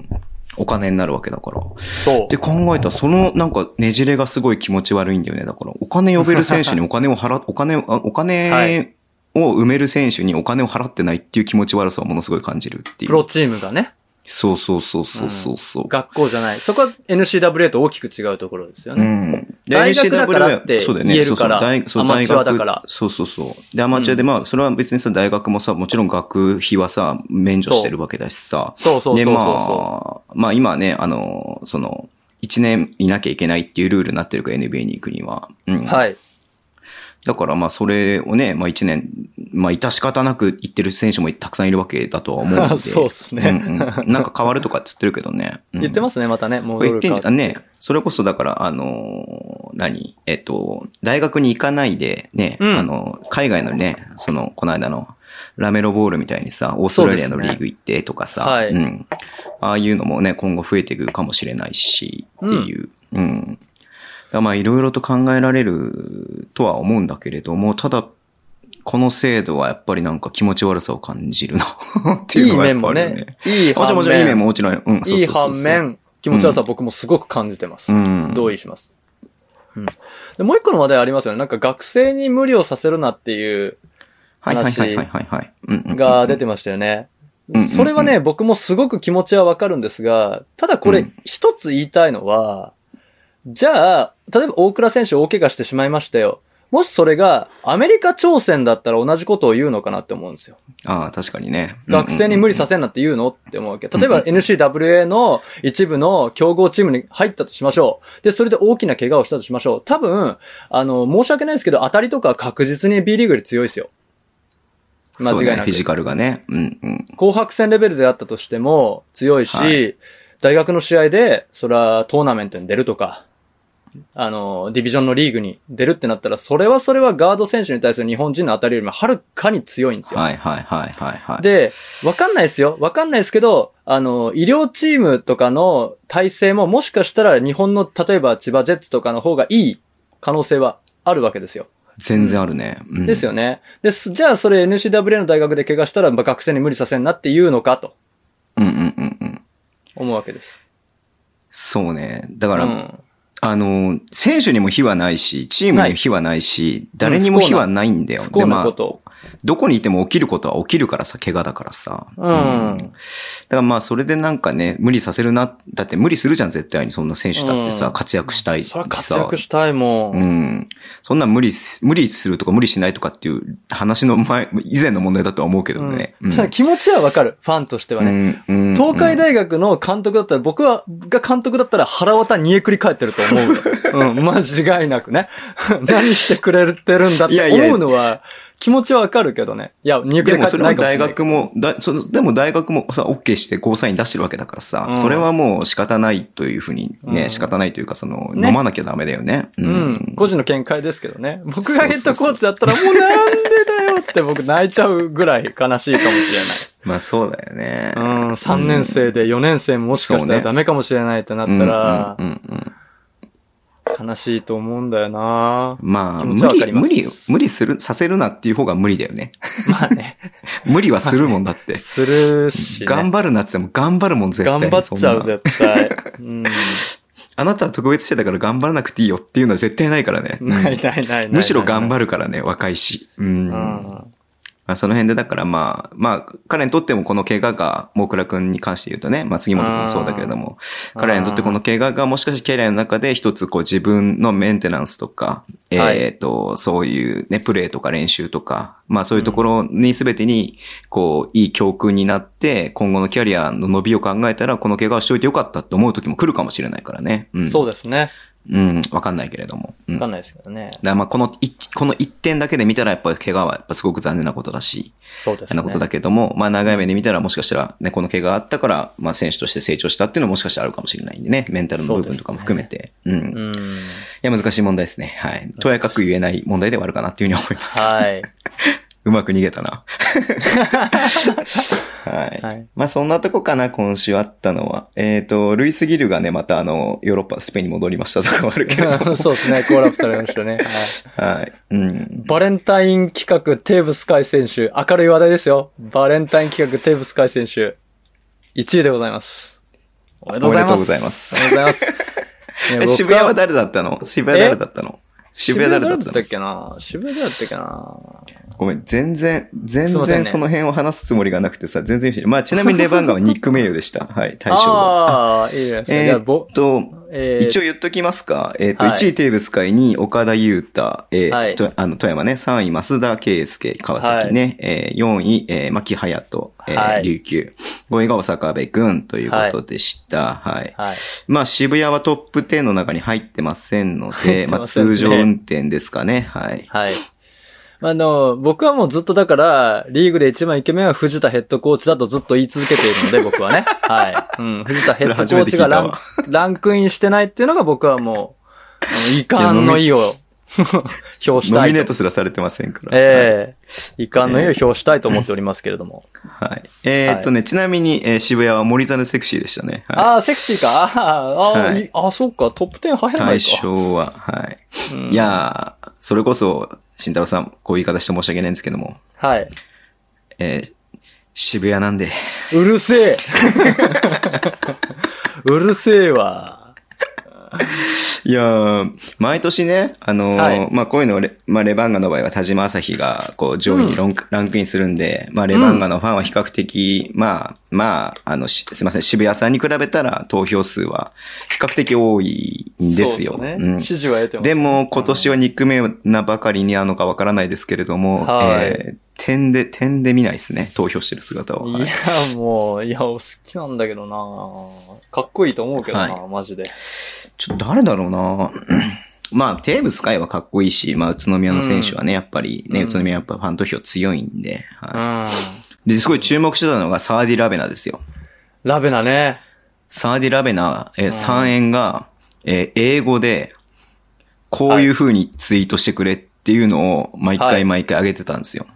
お金になるわけだから。そうって。考えたら、そのなんかねじれがすごい気持ち悪いんだよね。だから、お金呼べる選手にお金を払っ、[laughs] お金おは金を埋める選手にお金を払ってないっていう気持ち悪さをものすごい感じるっていう。プロチームがね、そうそうそうそうそうそう。学校じゃない。そこは NCWA と大きく違うところですよね。うん。で大学だからって NCAA そうだよね言えるからそうそう大そうアマチュアだからそうそうそう。で、アマチュアで、まあ、それは別にさ、大学もさ、もちろん学費はさ、免除してるわけだしさ。で、そうそうそうそうまあ、まあ今ね、あの、その、一年いなきゃいけないっていうルールになってるから NBA に行くには。うん。はい。だからまあそれをね、まあ一年、まあ致し方なく言ってる選手もたくさんいるわけだとは思うので。[laughs] そうっすねうんうんなんか変わるとかって言ってるけどね。うん言ってますね、またね。もう言ってんじゃんね。それこそだから、あのー何？えっと、大学に行かないでね、うんあの、海外のね、その、この間の、ラメロボールみたいにさ、オーストラリアのリーグ行ってとかさ、そうですねうん。ああいうのもね、今後増えていくかもしれないし、っていう。うん。だからまあ、いろいろと考えられるとは思うんだけれども、ただ、この制度はやっぱりなんか気持ち悪さを感じるな [laughs] っていういいのがやっ面もぱあるよね。。いいもちろん反もちろんいい面面。ももちろん、うん、そういいそうそうそう反面、気持ち悪さは僕もすごく感じてます。うん。同意します。うん。でもう一個の話題ありますよね。なんか学生に無理をさせるなっていうはいはいはいはいはいはい。うんうんうんが出てましたよね。それはね、僕もすごく気持ちはわかるんですが、ただこれうん一つ言いたいのは、じゃあ、例えば大倉選手大怪我してしまいましたよ。もしそれがアメリカ挑戦だったら同じことを言うのかなって思うんですよ。ああ、確かにね。学生に無理させせんなって言うのって思うわけど、例えば NCWA の一部の競合チームに入ったとしましょう。で、それで大きな怪我をしたとしましょう。多分、あの、申し訳ないですけど、当たりとかは確実に B リーグより強いですよ。間違いなく。フィジカルがね。うんうん。紅白戦レベルであったとしても強いし、はい大学の試合で、それはトーナメントに出るとか、あの、ディビジョンのリーグに出るってなったら、それはそれはガード選手に対する日本人の当たりよりもはるかに強いんですよ。はいはいはいはいはい。、で、わかんないですよ。わかんないですけど、あの、医療チームとかの体制ももしかしたら日本の、例えば千葉ジェッツとかの方がいい可能性はあるわけですよ。全然あるね。うんですよね。です、じゃあそれ NCWA の大学で怪我したら、まあ学生に無理させんなって言うのかとうんうんうんうん。思うわけです。そうね。だから、うん。あの、選手にも非はないし、チームにも非はないし、誰にも非はないんだよ。不幸なでまあ、こと。どこにいても起きることは起きるからさ、怪我だからさ。うん。だからまあ、それでなんかね、無理させるな、だって無理するじゃん、絶対に。そんな選手だってさ、うん活躍したいそれは活躍したいも。うんん。そんな無理す、無理するとか無理しないとかっていう話の前、以前の問題だとは思うけどね。気持ちはわかる。ファンとしてはね。東海大学の監督だったら、僕は、が監督だったら腹渡煮えくり返ってると思うよ。うん、[laughs] 間違いなくね。[laughs] 何してくれてるんだって思うのは、気持ちはわかるけどね。いや、煮えくでそれはい大。学も、だそのでも大学もさ、OK してゴーサイン出してるわけだからさ、うんそれはもう仕方ないというふうにね、うん仕方ないというか、その、ね飲まなきゃダメだよね。ううん。個人の見解ですけどね。僕がヘッドコーチだったら、もうなんでだよって僕泣いちゃうぐらい悲しいかもしれない。[laughs] まあそうだよね。うん、3年生で4年生ももしかしたらダメかもしれないってなっうんたらう、んうんうん悲しいと思うんだよなまあ、無理、無理、無理する、させるなっていう方が無理だよね。まあね、[laughs] 無理はするもんだって。[laughs] するし、ね。頑張るなって言っても頑張るもん絶対に頑張っちゃう、絶対。[laughs] うん。あなたは特別してだから頑張らなくていいよっていうのは絶対ないからね。ないないないない。むしろ頑る。張るからね、若いし。うん。うん。まあ、その辺でだからまあ、まあ、彼にとってもこの怪我が、大倉くんに関して言うとね、まあ杉本くんもそうだけれども、うん彼らにとってこの怪我がもしかしてキャリアの中で一つこう自分のメンテナンスとか、はいえっ、と、そういうね、プレーとか練習とか、まあそういうところに全てに、こう、いい教訓になって、今後のキャリアの伸びを考えたら、この怪我をしといてよかったって思う時も来るかもしれないからね。うん。そうですね。うん、わかんないけれども。うん。わかんないですけどねだ。まあこの一、この一点だけで見たらやっぱり怪我はやっぱすごく残念なことだし、そうですね。なことだけども、まあ長い目で見たらもしかしたらね、この怪我があったから、まあ選手として成長したっていうのももしかしたらあるかもしれないんでね、メンタルの部分とかも含めて。うん。いうん。や、難しい問題ですね。はい。とやかく言えない問題ではあるかなっていうふうに思います。はい。[laughs] うまく逃げたな。[laughs] はい。はいまあそんなとこかな、今週あったのは。えっ、と、ルイス・ギルがね、またあの、ヨーロッパ、スペインに戻りましたとかもあるけれども。そうですね。コーラップされましたね。[laughs] はい。はい。うん。バレンタイン企画、テーブスカイ選手。明るい話題ですよ。バレンタイン企画、テーブスカイ選手。1位でございます。おめでとうございます。おめでとうございますおめでとうございます。渋谷は誰だったの？渋谷誰だったの？渋谷誰だったの？渋谷誰だったっけな？渋谷誰だったっけな？ごめん、全然、全然その辺を話すつもりがなくてさ、全然、まあちなみにレバンガはニック名誉でした。[laughs] はい、対象は。ああ、いいですか。じえーっと、えー一応言っときますか。えーっと、はい1位テーブス海、2位岡田優太、えーはいとあの、富山ね、3位増田圭介、川崎ね、えー4位、えー牧隼人、えーはい琉球、5位が坂部君ということでした。はい。はい。まあ渋谷はトップ10の中に入ってませんので、まあてませんね通常運転ですかね。はい。はい。あの、僕はもうずっとだから、リーグで一番イケメンは藤田ヘッドコーチだとずっと言い続けているので、僕はね。[laughs] はい。うん。藤田ヘッドコーチがランランクインしてないっていうのが僕はもう、遺憾の意を表したいと。ノミネートすらされてませんから。ええ遺憾の意を表したいと思っておりますけれども。はい。えーっとね、ちなみに、えー渋谷は森ザネセクシーでしたね。はい。ああ、セクシーか。ああ、ああ、はいいあ、そうか。トップ10入らな対いか。象は、はい。うんいやー、それこそ、慎太郎さん、こういう言い方して申し訳ないんですけども、はい。えー渋谷なんで、うるせえ。[laughs] うるせえわ。いやー、毎年ね、あのーはい。まあ、こういうのをレ、まあ、レバンガの場合は田島朝日が、こう、上位にロン、ランクインするんで、まあ、レバンガのファンは比較的、まあ、まあ、あの、しすいません、渋谷さんに比べたら投票数は比較的多いんですよ。ね。うん。支持は得てますね。でも、今年は憎めなばかりにあるのかわからないですけれども、はい。えー点で、点で見ないですね、投票してる姿を。はいいや、もう、いや、好きなんだけどなかっこいいと思うけどな、はマジで。ちょっと誰だろうな [clears throat] まあ、テーブス海はかっこいいし、まあ、宇都宮の選手はね、やっぱりね、うん宇都宮はやっぱファン投票強いんで、うはい。ん。で、すごい注目してたのがサーディ・ラベナですよ。ラベナね。サーディ・ラベナ、えー、うん3円が、えー英語で、こういう風にツイートしてくれっていうのを、毎はい回毎回上げてたんですよ。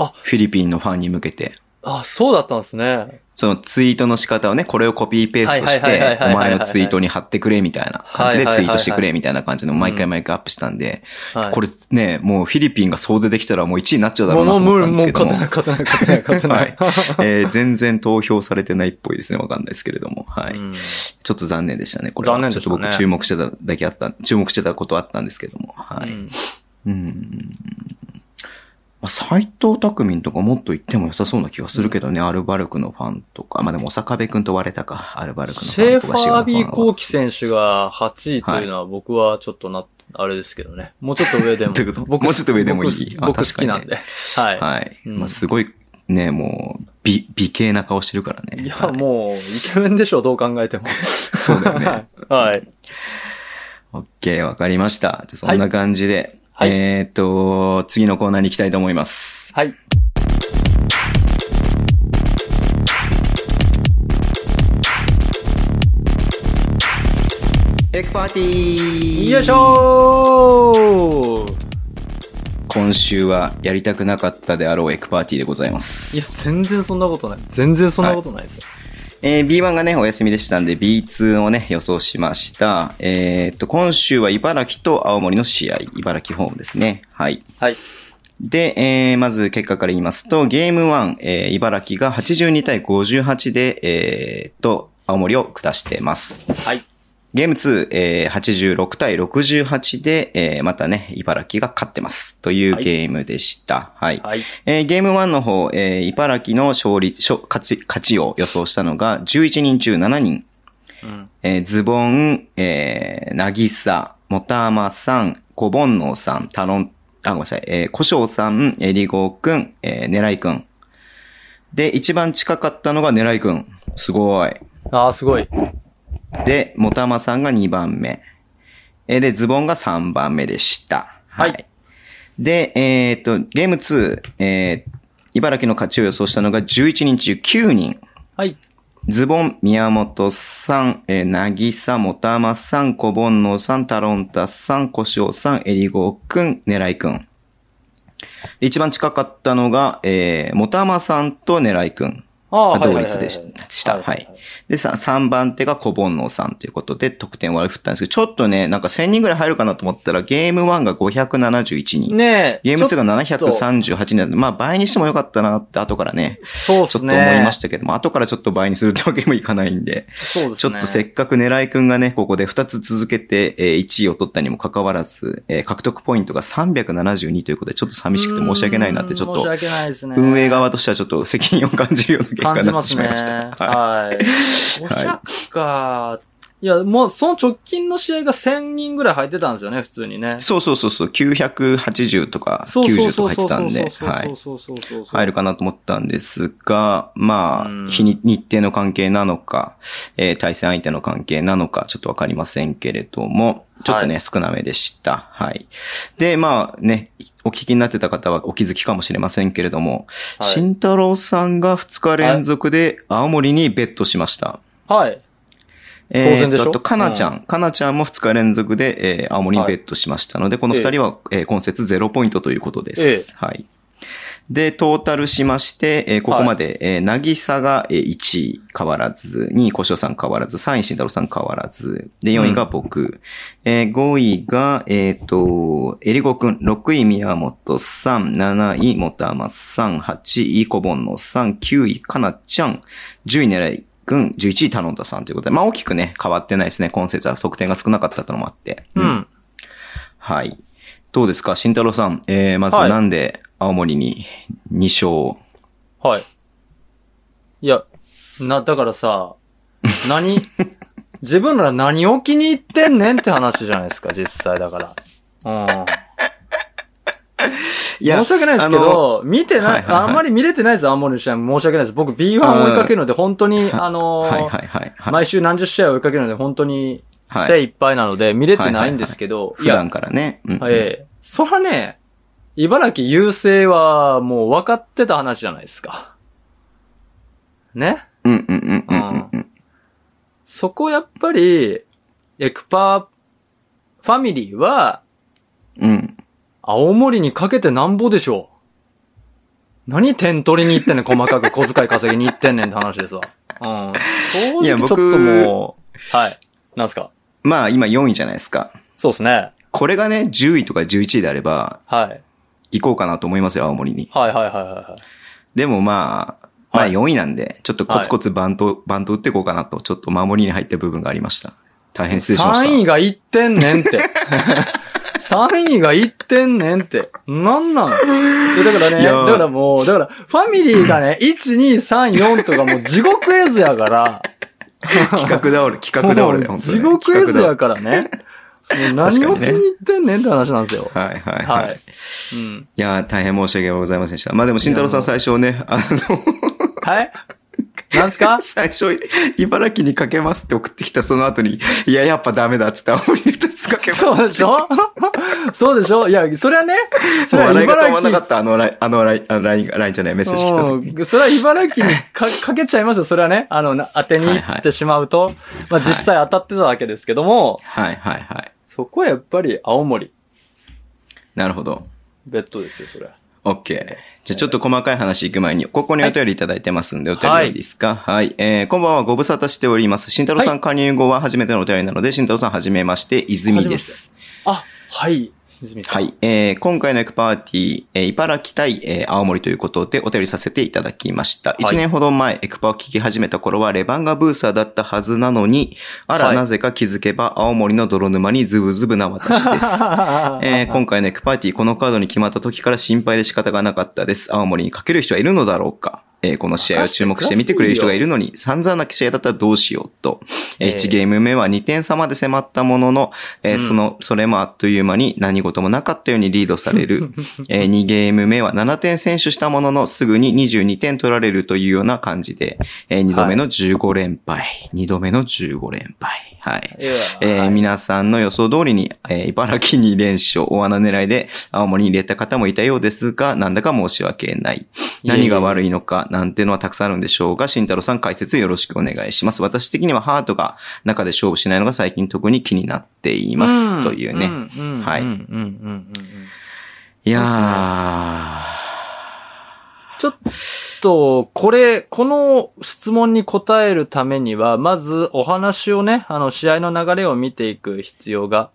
あフィリピンのファンに向けて。あ、そうだったんですね。そのツイートの仕方をね、これをコピーペーストして、お前のツイートに貼ってくれみたいな感じでツイートしてくれみたいな感じの毎回毎回アップしたんで、はい。これね、もうフィリピンが総出できたらもう1位になっちゃうだろもう、うなと思ったんですけども。もう勝てない、勝てない、勝てない、勝てない。[laughs] えー全然投票されてないっぽいですね。わかんないですけれども。はい。うんちょっと残念でしたね、これは。残念でしたねちょっと僕注目してただけあった、注目してたことあったんですけども。はい。うんうん。まあ、斎藤匠とかもっと言っても良さそうな気がするけどね、アルバルクのファンとか。まあでも、小坂部君と割れたか、アルバルクのフシェーファンとか。ァービー・コーキキ選手が8位というのは僕はちょっとな、あれですけどね。もうちょっと上でも。[laughs] 僕もうちょっと上でもいい？あ僕僕好きなんで。はい。はい。うんまあすごい、ね、もう、美、美形な顔してるからね。いや、はいもう、イケメンでしょ、どう考えても。そうだよね。[laughs] はい。オッケー、わかりました。じゃあそんな感じで、はいえーっと、次のコーナーに行きたいと思います。はい。エクパーティーよいしょー今週はやりたくなかったであろうエクパーティーでございまいや、す。全然そんなことない。全然そんなことないですよ。えー B1 がね、お休みでしたんで B2 をね、予想しました。えーっと、今週は茨城と青森の試合、茨城ホームですね。はい。はい。で、えー、まず結果から言いますと、ゲーム1、えー、茨城が82対58で、えーっと、青森を下してます。はい。ゲーム2、えー、86対68で、えー、またね、茨城が勝ってます。というはいゲームでした。はい。はい。えーゲーム1の方、えー、茨城の勝利、勝勝ち、勝ちを予想したのが11人中7人。うん。えーズボン、えー、なぎさ、もたまさん、こぼんのうさん、たろん、あ、ごめんなさい、えー、こしょうさん、えりごうくん、えー、ねらいくん。で、一番近かったのがねらいくん。すごい。ああ、すごい。で、もたまさんが2番目。えーで、ズボンが3番目でした。はいで、えっと、ゲーム2、えー茨城の勝ちを予想したのが11人中9人。はい。ズボン、宮本さん、えー、なぎさ、もたまさん、こぼんのうさん、たろんたさん、こしおさん、えりごうくん、ねらいくん。で一番近かったのが、えー、もたまさんとねらいくん。ああ、同率でししたはいで、さ、3番手が小煩悩さんということで、得点割り振ったんですけど、ちょっとね、なんか1000人ぐらい入るかなと思ったら、ゲーム1が571人。ねえ。ゲーム2がちょっと738人なんで、まあ倍にしてもよかったなって後からね、そうっすね。ちょっと思いましたけども、後からちょっと倍にするってわけにもいかないんで、そうですね。ちょっとせっかく狙いくんがね、ここで2つ続けて、えー1位を取ったにもかかわらず、えー獲得ポイントが372ということで、ちょっと寂しくて申し訳ないなって、ちょっ申しと、訳ないですね。運営側としてはちょっと責任を感じるような感じますね。はい。はい。500か。いや、もうその直近の試合が1000人ぐらい入ってたんですよね、普通にね。そうそうそうそう、980とかそうそう90とか入ってたんで、はい。そうそうそうそう。入るかなと思ったんですが、まうんあ、日に、日程の関係なのか、えー対戦相手の関係なのか、ちょっとわかりませんけれども、ちょっとね、は少なめでした。はい。で、まあね、お聞きになってた方はお気づきかもしれませんけれども、はい慎太郎さんが2日連続で青森にベットしました。はい。え当然でしょ？ーとあと、かなちゃん。かなちゃんも2日連続で、えー青森にベットしましたので、この2人は、えー今節0ポイントということです。はい。で、トータルしまして、えーここまで、えーなぎさがえー1位変わらず、2位、こしょうさん変わらず、3位、慎太郎さん変わらず、で、4位が僕、えー5位が、えっ、と、えりごくん、6位、宮本さん、7位、もたまさん、8位、こぼんのさん、9位、かなちゃん、10位、狙い君、11位頼んださんということで、まあ大きくね、変わってないですね。今節は得点が少なかったとのもあって。うん。はい。どうですか？慎太郎さん。えー、まずはいなんで青森に2勝を？はい。いや、な、だからさ、[laughs] 何、自分ら何を気に入ってんねんって話じゃないですか、実際だから。うん。いや申し訳ないですけど、見てない、あんまり見れてないです、青森の試合申し訳ないです。僕 B1 追いかけるので本当に、はあの。毎週何十試合追いかけるので本当にはい精一杯なので見れてないんですけど、普段からね。うんええそらね、茨城優勢はもう分かってた話じゃないですか。ね？うんうんうんうんうんうん。そこやっぱり、エクパーファミリーは、うん。青森にかけてなんぼでしょう？何点取りに行ってんねん、細かく [laughs] 小遣い稼ぎに行ってんねんって話ですわ。うん。正いや直ちょっと僕もう、はい。なんすか？まあ今4位じゃないですか。そうですね。これがね、10位とか11位であれば、はい。行こうかなと思いますよ、青森に。はいはいはいはいはい。でもまあ、まあはい4位なんで、ちょっとコツコツバント、バント打っていこうかなと、ちょっと守りに入った部分がありました。大変失礼しました。3位が1点ねんって。[laughs] 3位が1点ねんって。なんなん？だからね、だからもう、だから、ファミリーがね、1、2、3、4とかもう地獄絵図やから、企画倒れ、企画倒れ地獄絵図や企からね。もう何を気に入ってんねんって話なんですよ。はいはいはい。はいい、うん。やー、大変申し訳ございませんでした。まあでも、慎太郎さん最初ね、あの、はい？なんすか？[laughs] 最初、茨城にかけますって送ってきたその後に、いや、やっぱダメだっつって青森に2つかけます。そうでしょ？[laughs] そうでしょ？いや、それはね、それは笑いが止まなかった、あのライン、あのライン、ライン、ラインじゃない、メッセージ来た。それは茨城にかかけちゃいますよ。それはね、あの、な当てに行ってしまうと。まあ実際当たってたわけですけども、はいはいはい。そこはやっぱり青森、なるほど。ベッドですよ、それは。OK。じゃあちょっと細かい話行く前に、ここにお便りいただいてますんで、お便りいいですか？はい。えー、こんばんは、ご無沙汰しております。慎太郎さん加入後は初めてのお便りなので、慎太郎さんはじめまして、泉です。あ、はい。泉さん。はい。えー、今回のエクパーティー、えー、茨城対、えー、青森ということでお便りさせていただきました。い1年ほど前、エクパを聞き始めた頃はレバンガブーサーだったはずなのに、あら、はいなぜか気づけば青森の泥沼にズブズブな私です。[laughs] えー今回のエクパーティー、このカードに決まった時から心配で仕方がなかったです。青森にかける人はいるのだろうかえーこの試合を注目して見てくれる人がいるのに、散々な試合だったらどうしようと。えーえー1ゲーム目は2点差まで迫ったものの、えーうんその、それもあっという間に何事もなかったようにリードされる。[laughs] え2ゲーム目は7点先取したものの、すぐに22点取られるというような感じで、え2度目の15連敗。2度目の15連敗。はい。えーはい。皆さんの予想通りに、えー茨城に連勝、大穴狙いで青森に入れた方もいたようですが、なんだか申し訳ない。何が悪いのか、なんてのはたくさんあるんでしょうが、慎太郎さん解説よろしくお願いします。私的にはハートが中で勝負しないのが最近特に気になっています。というね。はい。いやちょっと、これ、この質問に答えるためには、まずお話をね、あの、試合の流れを見ていく必要が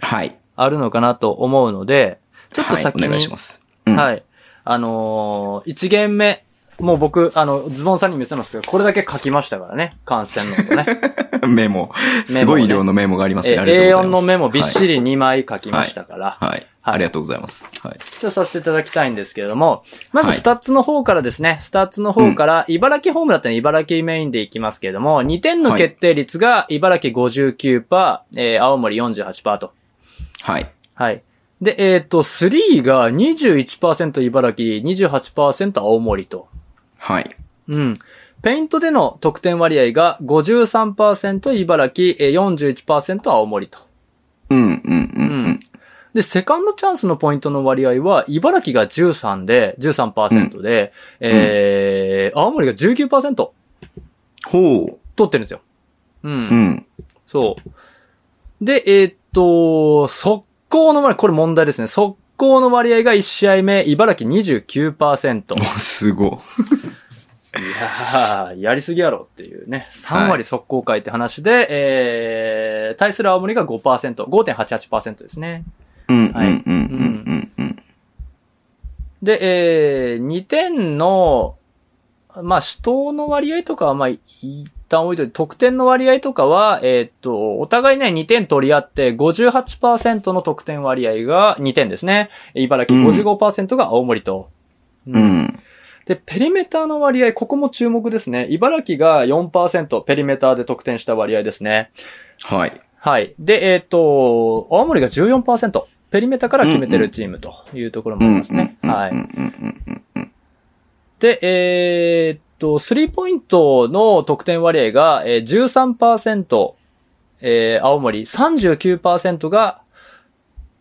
ー。はい。あるのかなと思うので、ちょっと先に、はい、お願いします。うんはい。あのー、1ゲーム目、もう僕、あの、ズボンさんに見せますけど、これだけ書きましたからね、観戦のとね。[laughs] メモ。すごい量のメモがありますね。えありがとうござい A4 ます。のメモびっしり2枚書きましたから、はい。はい。ありがとうございます。はい。ちょっとさせていただきたいんですけれども、まずはいスタッツの方からですね、スタッツの方から、茨城ホームだったら茨城メインでいきますけれども、2点の決定率が茨城59%、えー、青森48%と。はい。はい。で、えっ、と、3が21%茨城、28%青森と。はい。うん。ペイントでの得点割合が53%茨城、えー41%青森と。うん、うん、うん、うん。で、セカンドチャンスのポイントの割合は、茨城が13で、13%で、えー、青森が19%ほう。取ってるんですよ。うん。うん。そう。で、えーっと、速攻の割合、これ問題ですね。速攻の割合が1試合目、茨城29%。いおすご。やー、やりすぎやろっていうね。3割速攻回って話で、えー、対する青森が5%、5.88%ですね。うん、うん、うん、はいうん、うん、うん。で、えー、2点のまあ、死闘の割合とかは、まあ、一旦置いといて、得点の割合とかは、えーっと、お互いね、2点取り合って、58%の得点割合が2点ですね。茨城うん55%が青森と。う。ん。で、ペリメーターの割合、ここも注目ですね。茨城が4%、ペリメーターで得点した割合ですね。はい。はい。で、えーっと、青森が14%、ペリメーターから決めてるチームというところもありますね。はい。で、えーっと、スリーポイントの得点割合が、えー、13%、えー、青森、39%が、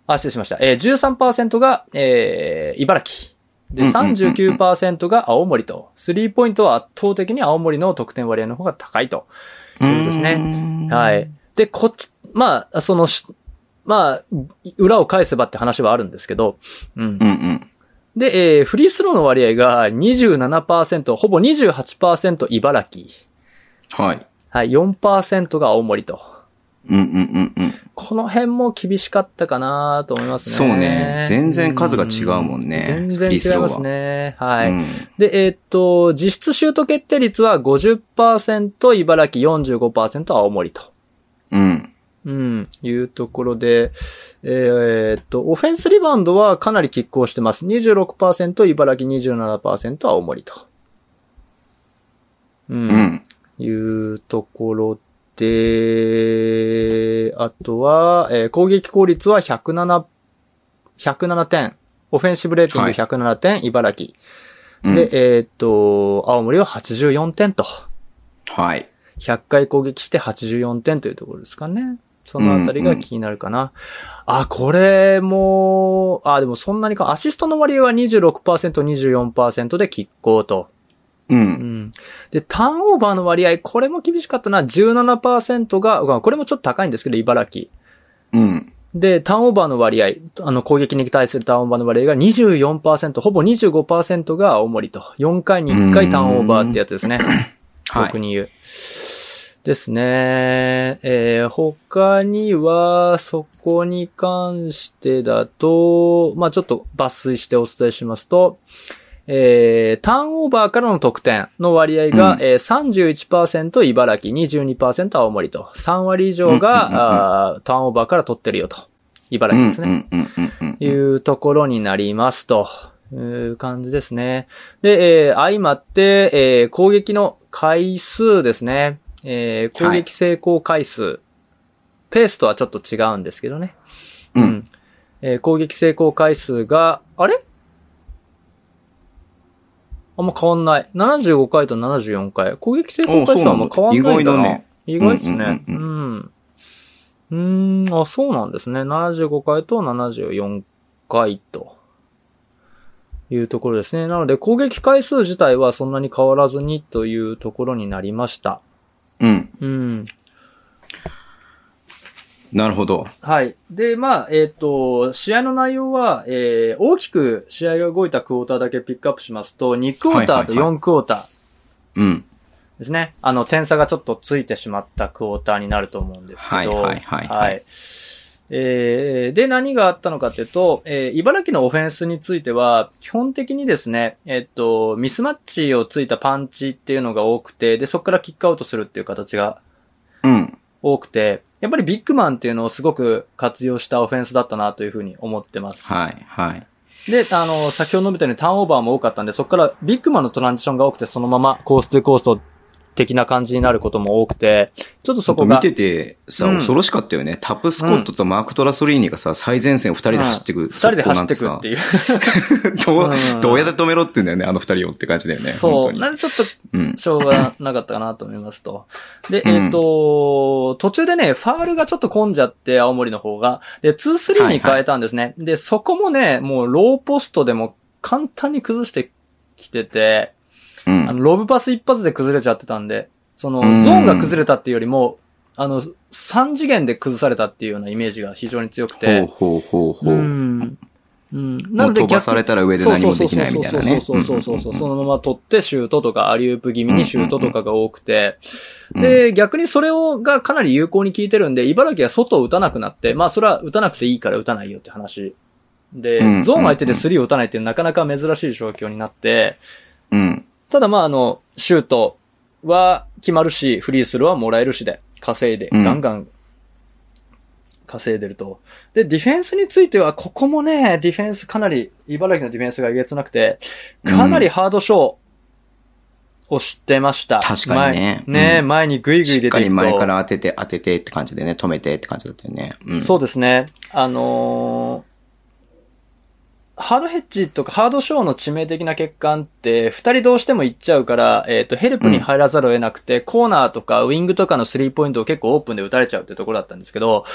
あ、失礼しました。えー、13%が、えー、茨城。で、うんうんうんうん39%が青森と、スリーポイントは圧倒的に青森の得点割合の方が高いと。うん。いうことですねねはい。。で、こっち、まあ、そのし、まあ、裏を返せばって話はあるんですけど、うんうんうん。で、えーフリースローの割合が27%、ほぼ28%茨城。はい。はい、4%が青森と。うんうんうんうん。この辺も厳しかったかなと思いますね。そうね全然数が違うもんね全然違いますね。はい。うんで、えーっと、実質シュート決定率は50%茨城、45%青森と。うん。うん、いうところで、えーっと、オフェンスリバウンドはかなり拮抗してます。26%茨城、27%青森と。う。うんん。いうところで、あとは、えー攻撃効率は107、107点。オフェンシブレーティングはい107点、茨城。うんで、えーっと、青森は84点と。はい。100回攻撃して84点というところですかね。そのあたりが気になるかな。あ、これも、あ、でもそんなにか、アシストの割合は26%、24%で拮抗と。う。うんん。で、ターンオーバーの割合、これも厳しかったな。17%が、まあこれもちょっと高いんですけど、茨城。うん。で、ターンオーバーの割合、あの、攻撃に対するターンオーバーの割合が24%、ほぼ25%が青森と。4回に1回ターンオーバーってやつですね。はい俗に言う。ですね。えー、他には、そこに関してだと、まあちょっと抜粋してお伝えしますと、えー、ターンオーバーからの得点の割合が、うんえー、31%茨城、22%青森と、3割以上が、うんうんうんターンオーバーから取ってるよと。茨城ですね。いうん。うところになりますと。いう感じですね。で、えー相まって、えー攻撃の回数ですね。えー攻撃成功回数、ペースとはちょっと違うんですけどね。うん。えー攻撃成功回数が、あれ？あんま変わんない。75回と74回。攻撃成功回数はあんま変わんないんだな。意外ですね。ううんん。うーん、あ、そうなんですね。75回と74回と。いうところですね。なので攻撃回数自体はそんなに変わらずにというところになりました。うん。うん。なるほど。はい。で、まあ、えっ、と、試合の内容は、えー、大きく試合が動いたクォーターだけピックアップしますと、2クォーターとはいはいはい4クォーターうん。ですね。あの、点差がちょっとついてしまったクォーターになると思うんですけど。はいはいはいはいはいえー、で、何があったのかというと、えー、茨城のオフェンスについては、基本的にですね、えっと、ミスマッチをついたパンチっていうのが多くて、で、そこからキックアウトするっていう形がうん。多くて、やっぱりビッグマンっていうのをすごく活用したオフェンスだったなというふうに思ってます。はい、はい。で、あの、先ほど述べたようにターンオーバーも多かったんで、そこからビッグマンのトランジションが多くて、そのままコース2コースト的な感じになることも多くて、ちょっとそこが。見ててさ、うん恐ろしかったよね。タップスコットとマーク・トラソリーニがさ、最前線を二人で走ってく。二人で走ってくっていう。い [laughs] う。どううんどうやって止めろって言うんだよね、あの二人をって感じだよね。そう。なんでちょっとうん。しょうがなかったかなと思いますと。で、うんえっ、と、途中でね、ファールがちょっと混んじゃって、青森の方が。で、2-3に変えたんですね。で、そこもね、もうローポストでも簡単に崩してきてて、うんあの、ロブパス一発で崩れちゃってたんで、その、うんゾーンが崩れたっていうよりも、あの、3次元で崩されたっていうようなイメージが非常に強くほうて。ほうほうほう。うん。うん。もう飛ばされたら上で何もできないみたいなね。そうそうそうそうそうそう。んんんそのまま取ってシュートとかアリウープ気味にシュートとかが多くて。うんで、逆にそれをがかなり有効に効いてるんで、茨城は外を打たなくなって、まあそれは打たなくていいから打たないよって話。で、うんゾーン相手でスリーを打たないっていうなかなか珍しい状況になって、うん。ただまああの、シュートは決まるし、フリースローはもらえるしで、稼いで、うんガンガン稼いでると。で、ディフェンスについては、ここもね、ディフェンスかなり、茨城のディフェンスがえげつなくて、かなりハードショーをしてました。確かにね前ね、うん前にグイグイしっかり。前から当てて当ててって感じでね、止めてって感じだったよね。うん。そうですね。あのーハードヘッジとかハードショーの致命的な欠陥って、二人どうしても行っちゃうから、えっ、と、ヘルプに入らざるを得なくて、コーナーとかウィングとかのスリーポイントを結構オープンで打たれちゃうってところだったんですけど、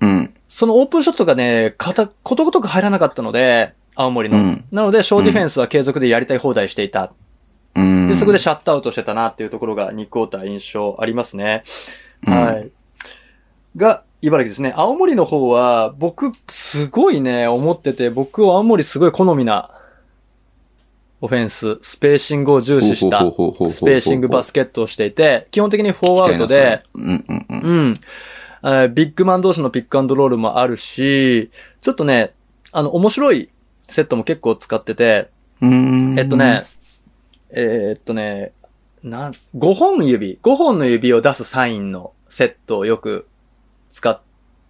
うん。そのオープンショットがね、かた、ことごとく入らなかったので、青森の。うんなので、ショーディフェンスは継続でやりたい放題していた。うん。で、そこでシャットアウトしてたなっていうところが2クォーター印象ありますね。うんはい。が、茨城ですね。青森の方は、僕、すごいね、思ってて、僕、青森すごい好みな、オフェンス、スペーシングを重視した、スペーシングバスケットをしていて、基本的にフォーアウトで、うんうんうん。うん。えービッグマン同士のピックアンドロールもあるし、ちょっとね、あの、面白いセットも結構使ってて、うんえっとね、えーっとね、なん、5本指、5本の指を出すサインのセットをよく使っ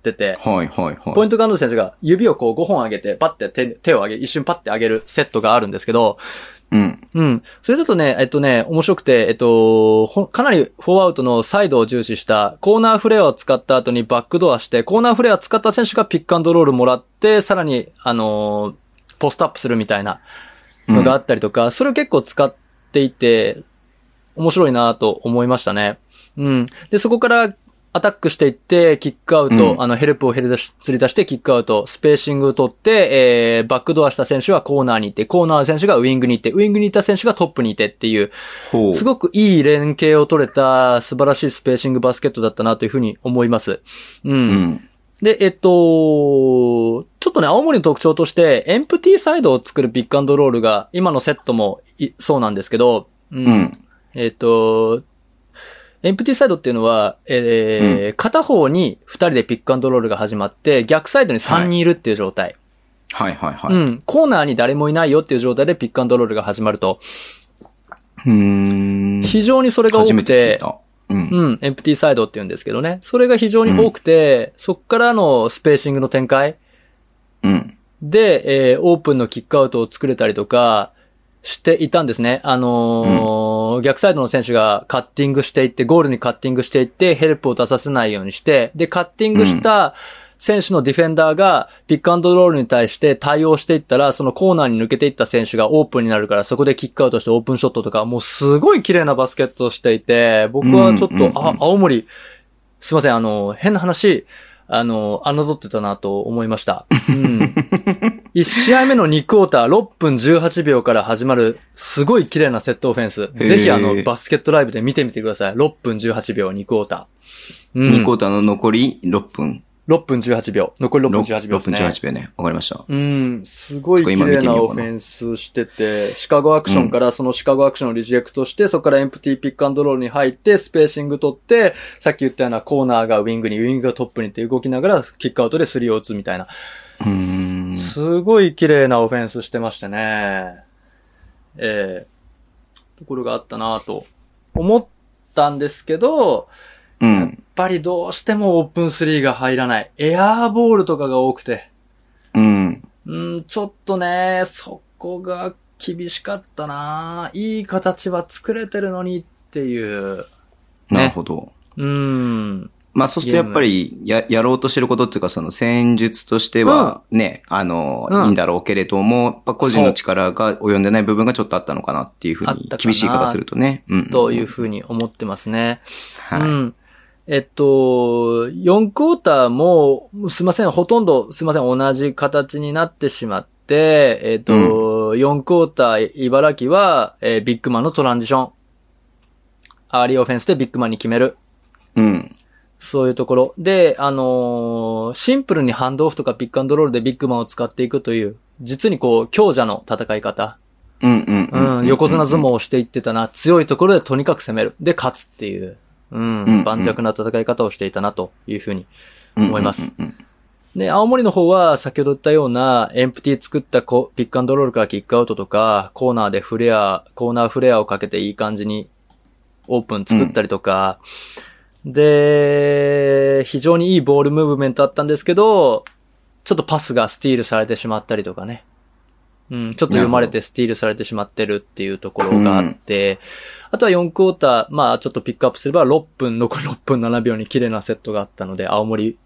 てて、はいはいはい。ポイントガード選手が指をこう5本上げて、パッて手手を上げ、一瞬パッて上げるセットがあるんですけど、うん。うん。それだとね、えっとね、面白くて、えっと、ほかなりフォーアウトのサイドを重視した、コーナーフレアを使った後にバックドアして、コーナーフレアを使った選手がピックアンドロールもらって、さらに、あのーポストアップするみたいなのがあったりとか、それを結構使っていて、面白いなと思いましたね。うん。で、そこからアタックしていって、キックアウト、うんあの、ヘルプをヘル釣り出してキックアウト、スペーシングを取って、えー、バックドアした選手はコーナーに行って、コーナーの選手がウィングに行って、ウィングに行った選手がトップにいてっていう、ほう。すごくいい連携を取れた素晴らしいスペーシングバスケットだったなというふうに思います。うん。うん。で、えっと、ちょっとね、青森の特徴として、エンプティサイドを作るピックアンドロールが、今のセットもいそうなんですけど、うんうん。えっ、と、エンプティサイドっていうのは、えー片方に2人でピックアンドロールが始まって、逆サイドに3人いるっていう状態。はいはいはい。うん。コーナーに誰もいないよっていう状態でピックアンドロールが始まると、うーん。非常にそれが多くて。うん。うん、エンプティサイドって言うんですけどね。それが非常に多くて、そっからのスペーシングの展開うん。で、えーオープンのキックアウトを作れたりとかしていたんですね。あのー逆サイドの選手がカッティングしていって、ゴールにカッティングしていって、ヘルプを出させないようにして、で、カッティングした選手のディフェンダーがピックアンドロールに対して対応していったら、そのコーナーに抜けていった選手がオープンになるから、そこでキックアウトしてオープンショットとか、もうすごい綺麗なバスケットをしていて、僕はちょっと、うんうんうん。あ、青森、すいません、あの、変な話、あの、侮ってたなと思いました。うん。[laughs] 1試合目の2クォーター6分18秒から始まる、すごい綺麗なセットオフェンス。ーぜひあの、バスケットライブで見てみてください。6分18秒2クォーター。うん。2クォーターの残り6分。6分18秒。残り6分18秒ですね。6分18秒ね。わかりました。うん、すごい綺麗なオフェンスしてて、シカゴアクションからそのシカゴアクションをリジェクトして、そこからエンプティピックアンドロールに入って、スペーシング取って、さっき言ったようなコーナーがウィングに、ウィングがトップにって動きながら、キックアウトでスリーを打つみたいな。うーん。すごい綺麗なオフェンスしてましたね。ええところがあったなと思ったんですけど、うん。ぱりどうしてもオープンスリーが入らない。エアーボールとかが多くて。うん。うん、ちょっとね、そこが厳しかったないい形は作れてるのにっていう。なるほど。うん。まあ、そうするとやっぱり、や、やろうとしてることっていうか、その戦術としては、ね、あの、うんいいんだろうけれども、やっぱ個人の力が及んでない部分がちょっとあったのかなっていうふうに、厳しい言い方するとね。うん。というふうに思ってますね。はい。うん。えっと、4クォーターも、すいません、ほとんど、すいません、同じ形になってしまって、えっと、4クォーター、茨城は、えービッグマンのトランジション。アーリーオフェンスでビッグマンに決める。うん。そういうところ。で、あのーシンプルにハンドオフとかピックアンドロールでビッグマンを使っていくという、実にこう、強者の戦い方。うんうんうん、うん。横綱相撲をしていってたな。強いところでとにかく攻める。で、勝つっていう、ううん。うん。ん、盤石な戦い方をしていたなというふうに思います。うん。うん。で、青森の方は先ほど言ったようなエンプティ作ったピックアンドロールからキックアウトとか、コーナーでフレア、コーナーフレアをかけていい感じにオープン作ったりとか、で、非常にいいボールムーブメントあったんですけど、ちょっとパスがスティールされてしまったりとかね。うん、ちょっと読まれてスティールされてしまってるっていうところがあって、あとは4クォーター、まあちょっとピックアップすれば6分、残り6分7秒に綺麗なセットがあったので、青森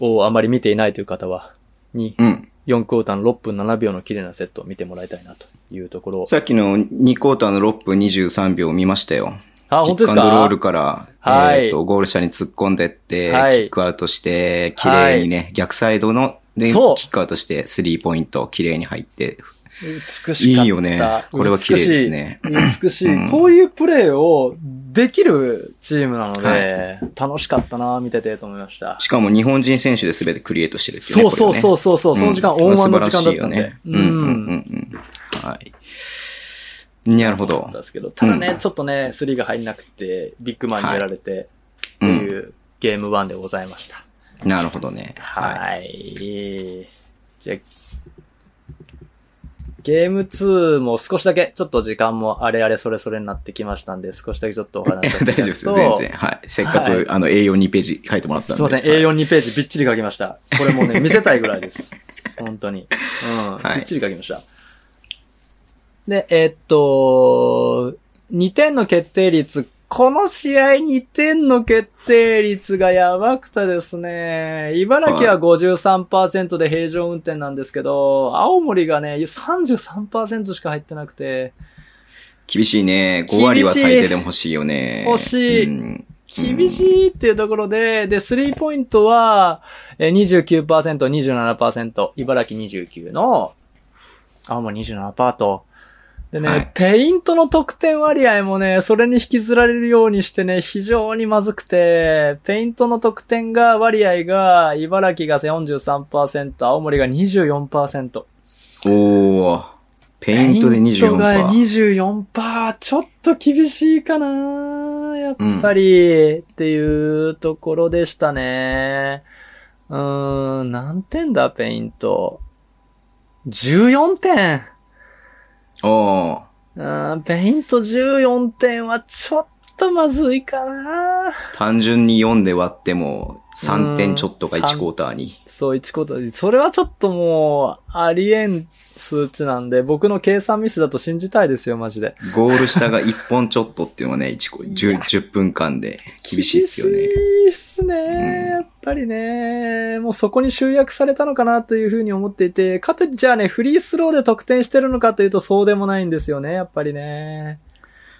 をあまり見ていないという方は、に、うん。4クォーターの6分7秒の綺麗なセットを見てもらいたいなというところ。さっきの2クォーターの6分23秒見ましたよ。あ、本当ですか？キックアンドロールから、はいえっ、と、ゴール下に突っ込んでって、はいキックアウトして、綺麗にね、逆サイドの、で、キックアウトして、スリーポイント、綺麗に入って。美しかった。いいよねこれは綺麗ですね美しい。こういうプレーをできるチームなので、は楽しかったな見ててと思いました。しかも日本人選手で全てクリエイトしてるっていうね。そうそうそうそうそう、その時間、オンワンの時間だったんで。ね。うんうんうんうん。はい。なるほどただね、うんちょっとね、スリーが入んなくて、ビッグマンにやられて、ってうん。いうゲーム1でございました。なるほどね。はい。はい。じゃあゲーム2も少しだけ、ちょっと時間もあれあれそれそれになってきましたんで、少しだけちょっとお話しさせていただくと [laughs] 大丈夫ですよ、全然。はい。せっかく、はいあの、A42 ページ書いてもらったんで。すいません、はい A42 ページびっちり書きました。これもうね、見せたいぐらいです。[laughs] 本当に。うん、はいびっちり書きました。で、えーっと、2点の決定率、この試合2点の決定率がやばくてですね、茨城は53%で平常運転なんですけど、青森がね、33%しか入ってなくて、厳しいね。5割は最低でも欲しいよね。欲しい。うん。厳しいっていうところで、で、スリーポイントは、えー29%、27%、茨城29の、青森27%と、でね、はいペイントの得点割合もね、それに引きずられるようにしてね、非常にまずくて、ペイントの得点が、割合が、茨城が43%、青森が24%。おー。ペイントでペイントが24%。24%、ちょっと厳しいかなやっぱり、っていうところでしたね。うーん、何点だ、ペイント。14点。おー。うーん、ペイント14点はちょっとまずいかな単純に4で割っても、3点ちょっとがうん1クォーターに。そう、1ことで。それはちょっともう、ありえん数値なんで、僕の計算ミスだと信じたいですよ、マジで。ゴール下が1本ちょっとっていうのはね、1個、10, 10分間で厳しいですよね。厳しいっすね、うんやっぱりね。もうそこに集約されたのかなというふうに思っていて、かといってじゃあね、フリースローで得点してるのかというとそうでもないんですよね、やっぱりね。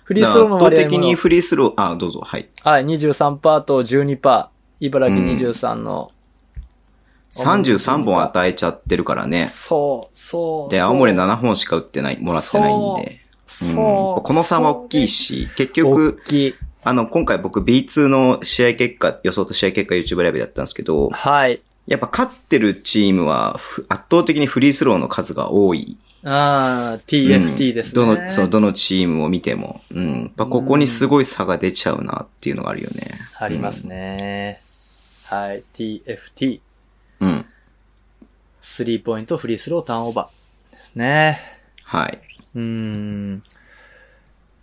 フリースローの圧倒割合も的にフリースロー、あ、どうぞ、はい。はい、23%と12%。茨城23の。33本与えちゃってるからね。そう、そう。で、青森7本しか打ってない、もらってないんで。そう。うんこの差は大きいし、結局。あの、今回僕 B2 の試合結果、予想と試合結果 YouTube ライブだったんですけど、はい。やっぱ勝ってるチームはふ圧倒的にフリースローの数が多い。ああ、TFT ですね。うんどの、そう、どのチームを見ても。うん。やっぱここにすごい差が出ちゃうなっていうのがあるよね。ありますね。はい。TFT。うん。スリーポイント、フリースロー、ターンオーバーですね。はい。うーん。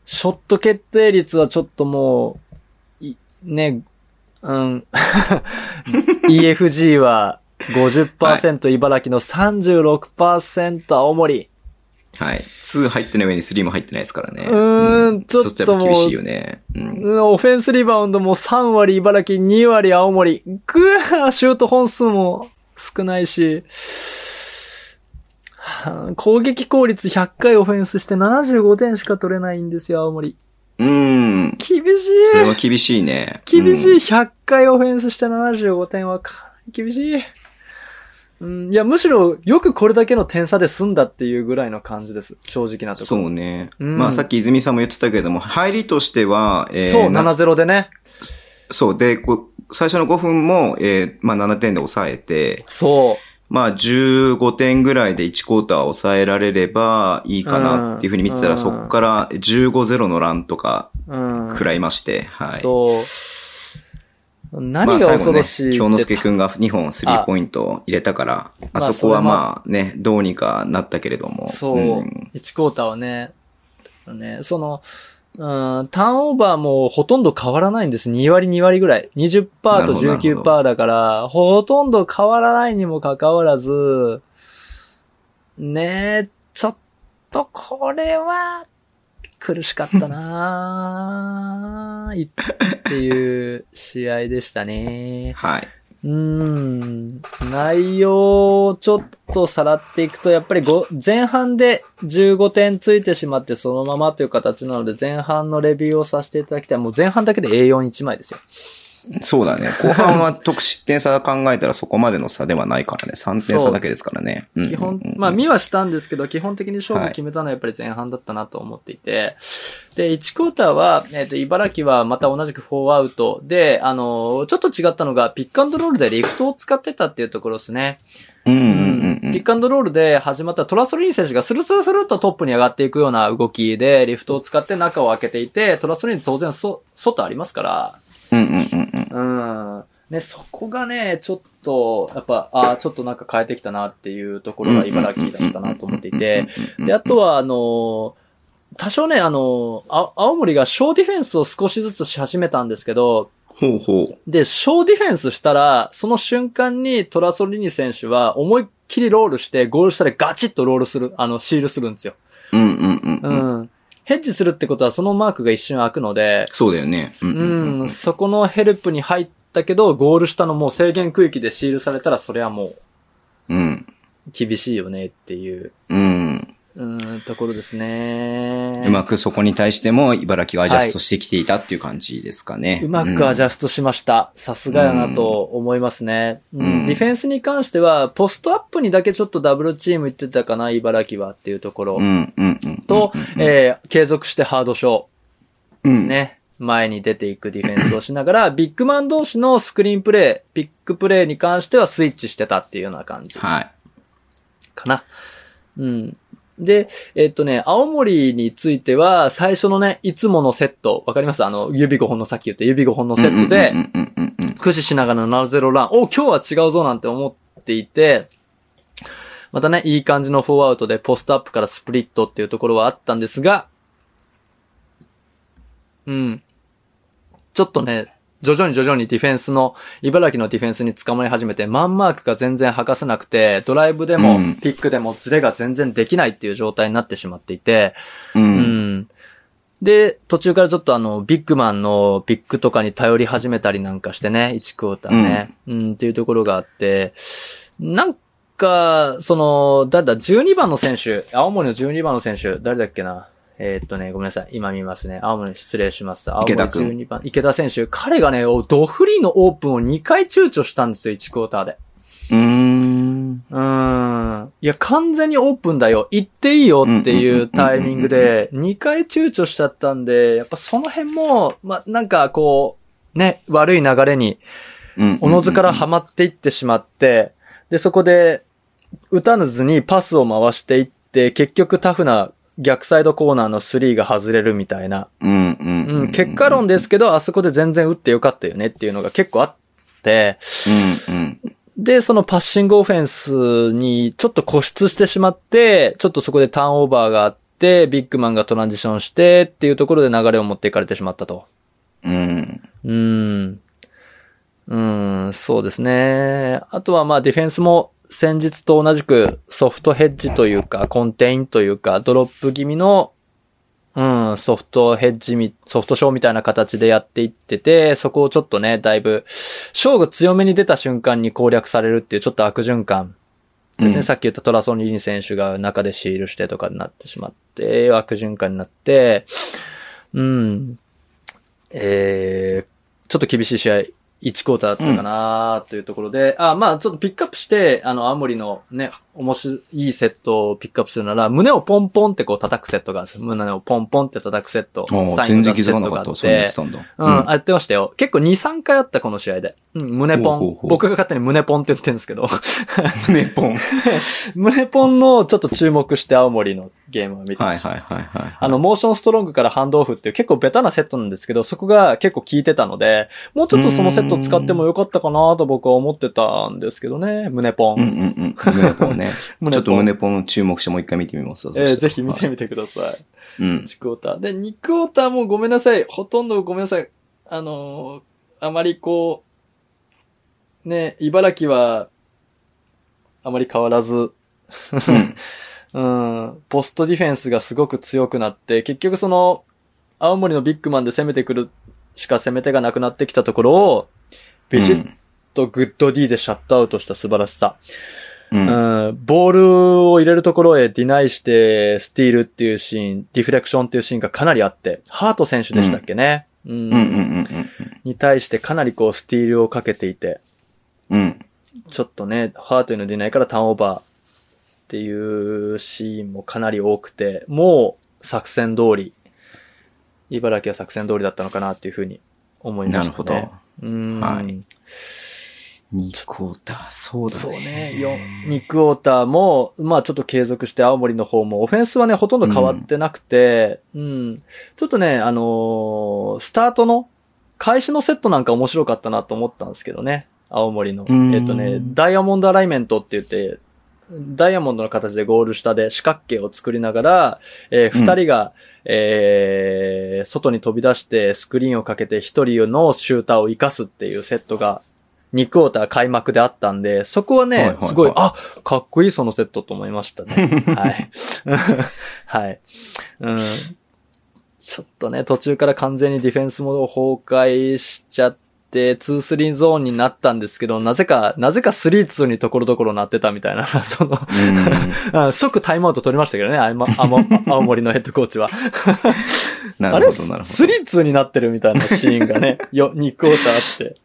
ショット決定率はちょっともう、いね、うん。[laughs] EFG は50%、茨城の36%、青森。はい。2入ってない上に3も入ってないですからね。うーんちょっとっとやっぱ厳しいよね。うん。うんオフェンスリバウンドも3割茨城、2割青森。ぐわシュート本数も少ないし、はあ攻撃効率100回オフェンスして75点しか取れないんですよ、青森。うん。厳しそれはい厳しいね。厳しいうん100回オフェンスして75点はかなり厳しい。うん、いや、むしろよくこれだけの点差で済んだっていうぐらいの感じです。正直なところ。そうね。うんまあさっき泉さんも言ってたけれども、入りとしては、えーそう、な7-0でね。そう。で、最初の5分も、えーまあ7点で抑えて、そう。まあ15点ぐらいで1クォーター抑えられればいいかなっていうふうに見てたら、うんそこから15-0のランとかうん。食らいまして、はい。そう。何が恐ろしいって、まあ、ね、京之介くんが2本スリーポイントを入れたから、あそこはまあね、どうにかなったけれども。そう、うん、1クォーターはね、ね、その、うん、ターンオーバーもほとんど変わらないんです。2割2割ぐらい。20%と19%だから、ほとんど変わらないにもかかわらず、ねえ、ちょっとこれは、苦しかったなっていう試合でしたね。はい。うん。内容をちょっとさらっていくと、やっぱり前半で15点ついてしまってそのままという形なので、前半のレビューをさせていただきたい。もう前半だけで A41 枚ですよ。そうだね。後半は得失点差考えたらそこまでの差ではないからね。3点差だけですからね。基本、まあ見はしたんですけど、基本的に勝負決めたのはやっぱり前半だったなと思っていて。はい、で、1クォーターは、えっ、ー、と、茨城はまた同じく4アウトで、あの、ちょっと違ったのが、ピックアンドロールでリフトを使ってたっていうところですね。うんうんうん、ピックアンドロールで始まったトラソリーニ選手がスルスルスルっとトップに上がっていくような動きで、リフトを使って中を開けていて、トラソリーニ当然そ、外ありますから、うんうんうんうん。ね、そこがね、ちょっと、やっぱ、ああ、ちょっとなんか変えてきたなっていうところが茨城だったなと思っていて、で、あとは、あの、多少ね、あの、青森が小ディフェンスを少しずつし始めたんですけど、ほうほう。で、小ディフェンスしたら、その瞬間にトラソリニ選手は思いっきりロールして、ゴール下でガチッとロールする、あの、シールするんですよ。うんうんうん。うん。ヘッジするってことはそのマークが一瞬開くので、そうだよね。うん、うん、そこのヘルプに入ったけど、ゴール下のもう制限区域でシールされたら、それはもう、うん。厳しいよねっていう。うん。うん、ところですね。うまくそこに対しても茨城がアジャストしてきていたっていう感じですかね。はい、うまくアジャストしました。さすがやなと思いますね、うん、ディフェンスに関しては、ポストアップにだけちょっとダブルチーム行ってたかな、茨城はっていうところ。と、えー、継続してハードショー。うん、ね。前に出ていくディフェンスをしながら、[laughs] ビッグマン同士のスクリーンプレイ、ピックプレイに関してはスイッチしてたっていうような感じ。はい。かな。うん。で、えっとね、青森については、最初のね、いつものセット、わかります？あの、指5本のさっき言った指5本のセットで、駆使しながら7-0ラン、お、今日は違うぞなんて思っていて、またね、いい感じのフォーアウトでポストアップからスプリットっていうところはあったんですが、うん。ちょっとね、徐々に徐々にディフェンスの、茨城のディフェンスに捕まり始めて、マンマークが全然剥かせなくて、ドライブでも、ピックでもズレが全然できないっていう状態になってしまっていて、うん、うん。で、途中からちょっとあの、ビッグマンのピックとかに頼り始めたりなんかしてね、1クォーターね、うん、うん、っていうところがあって、なんか、その、誰だ、12番の選手、青森の12番の選手、誰だっけな？えー、っとね、ごめんなさい。今見ますね。青森失礼しました。青森12番。池田選手。彼がね、ドフリーのオープンを2回躊躇したんですよ、1クォーターで。うーん。うーん。いや、完全にオープンだよ。行っていいよっていうタイミングで、2回躊躇しちゃったんで、やっぱその辺も、ま、なんかこう、ね、悪い流れに、おのずからハマっていってしまって、で、そこで、打たずにパスを回していって、結局タフな逆サイドコーナーの3が外れるみたいな。うん、うん、結果論ですけど、あそこで全然打ってよかったよねっていうのが結構あって、うんうん、で、そのパッシングオフェンスにちょっと固執してしまって、ちょっとそこでターンオーバーがあって、ビッグマンがトランジションしてっていうところで流れを持っていかれてしまったと。うん。うん。うん、そうですね。あとはまあディフェンスも先日と同じくソフトヘッジというか、コンテインというか、ドロップ気味の、うん、ソフトヘッジみ、ソフトショーみたいな形でやっていってて、そこをちょっとね、だいぶ、勝負強めに出た瞬間に攻略されるっていうちょっと悪循環ですね。うん、さっき言ったトラソンリリン選手が中でシールしてとかになってしまって、悪循環になって、うん、えー、ちょっと厳しい試合1クォーターだったかなというところで、うん、あ、まあちょっとピックアップして、あの、青森のね、面白いセットをピックアップするなら、胸をポンポンってこう叩くセットがあるんですよ。胸をポンポンって叩くセット。サインのセットがあって。うん、やってましたよ。結構2、3回あったこの試合で。うん、胸ポン。僕が勝手に胸ポンって言ってるんですけど。胸ポン。[laughs] 胸ポンのちょっと注目して青森のゲームを見てました。はいはいはいはい、はい、あの、モーションストロングからハンドオフっていう結構ベタなセットなんですけど、そこが結構効いてたので、もうちょっとそのセットと使ってもよかったかなと僕は思ってたんですけどね。胸ポン。うんうんうん。胸ポンね。[laughs] ちょっと胸ポン注目してもう一回見てみますわえーぜひ見てみてください。はいうんニ。クオーター。で、ニクオーターもごめんなさい。ほとんどごめんなさい。あのーあまりこう、ね、茨城は、あまり変わらず、[laughs] うん、ポストディフェンスがすごく強くなって、結局その、青森のビッグマンで攻めてくるしか攻め手がなくなってきたところを、ビシッとグッド D でシャットアウトした素晴らしさ。うん。うん。うん、ボールを入れるところへディナイして、スティールっていうシーン、ディフレクションっていうシーンがかなりあって、ハート選手でしたっけね。うん。に対してかなりこうスティールをかけていて、うん。うん。ちょっとね、ハートへのディナイからターンオーバーっていうシーンもかなり多くて、もう作戦通り、茨城は作戦通りだったのかなっていうふうに思いましたね。なるほど。うん。はい2クォーター、そうだね。そうね。よ、ニック・ウォーターも、まあちょっと継続して青森の方も、オフェンスはね、ほとんど変わってなくて、うん。ちょっとね、あのースタートの、開始のセットなんか面白かったなと思ったんですけどね。青森の。うんえっとね、ダイヤモンドアライメントって言って、ダイヤモンドの形でゴール下で四角形を作りながら、えーうん二人が、えー外に飛び出してスクリーンをかけて一人のシューターを生かすっていうセットが、2クォーター開幕であったんで、そこはね、はいはいはいすごい、あ、かっこいいそのセットと思いましたね。[laughs] はい。[laughs] はい。うん。ちょっとね、途中から完全にディフェンスも崩壊しちゃって、2-3ゾーンになったんですけど、なぜか、なぜか3-2にところどころなってたみたいな、[laughs] その、うん。[laughs] あ即タイムアウト取りましたけどね、あまあも青森のヘッドコーチは。[laughs] なるほど、なるほど。?3-2 になってるみたいなシーンがね、よ、2クォーターあって。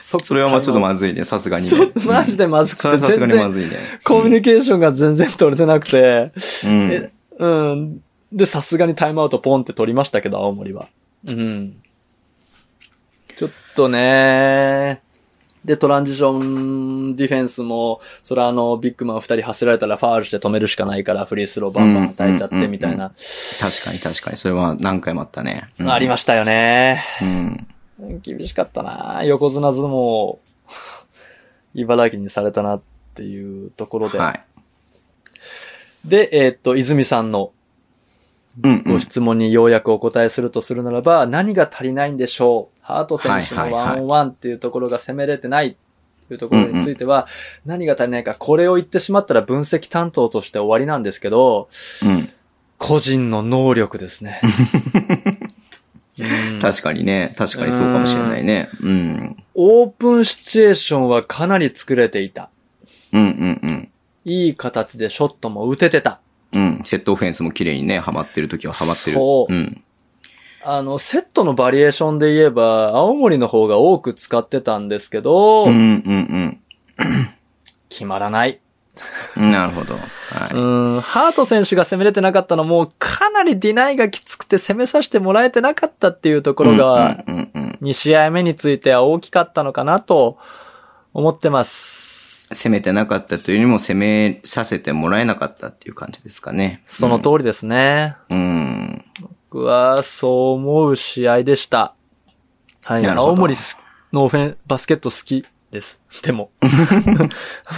そそれはまあちょっとまずいね、さすがにね。ちょっとマジでまずくて、さすがにまずいね。コミュニケーションが全然取れてなくて、うん。えうん。で、さすがにタイムアウトポンって取りましたけど、青森は。うん。ちょっとねで、トランジションディフェンスも、それはあの、ビッグマン二人走られたらファールして止めるしかないから、フリースローバンバン与えちゃってみたいな、確かに確かに、それは何回もあったね。うんありましたよね。うん。厳しかったな横綱相撲、[laughs] 茨城にされたなっていうところで。はい。で、えーっと、泉さんのご。質問にようやくお答えするとするならば、何が足りないんでしょう？ハート選手のワンオンワンっていうところが攻めれてないというところについては、何が足りないか、これを言ってしまったら分析担当として終わりなんですけど、うん。個人の能力ですね。[laughs] うん確かにね。確かにそうかもしれないね。うん。オープンシチュエーションはかなり作れていた。うんうんうん。いい形でショットも打ててた。うん。セットオフェンスも綺麗にね、ハマってる時はハマってる。そううん。あの、セットのバリエーションで言えば、青森の方が多く使ってたんですけど、うんうん決まらない。うん。なるほど。はい。うん、ハート選手が攻めれてなかったのも、かなりディナイがきつくて攻めさせてもらえてなかったっていうところが、うんうんうん2試合目については大きかったのかなと思ってます。攻めてなかったというよりも攻めさせてもらえなかったっていう感じですかね。その通りですね。うん。うん。僕はそう思う試合でした。はい。青森すのオフェン、バスケット好きです。でも。[laughs]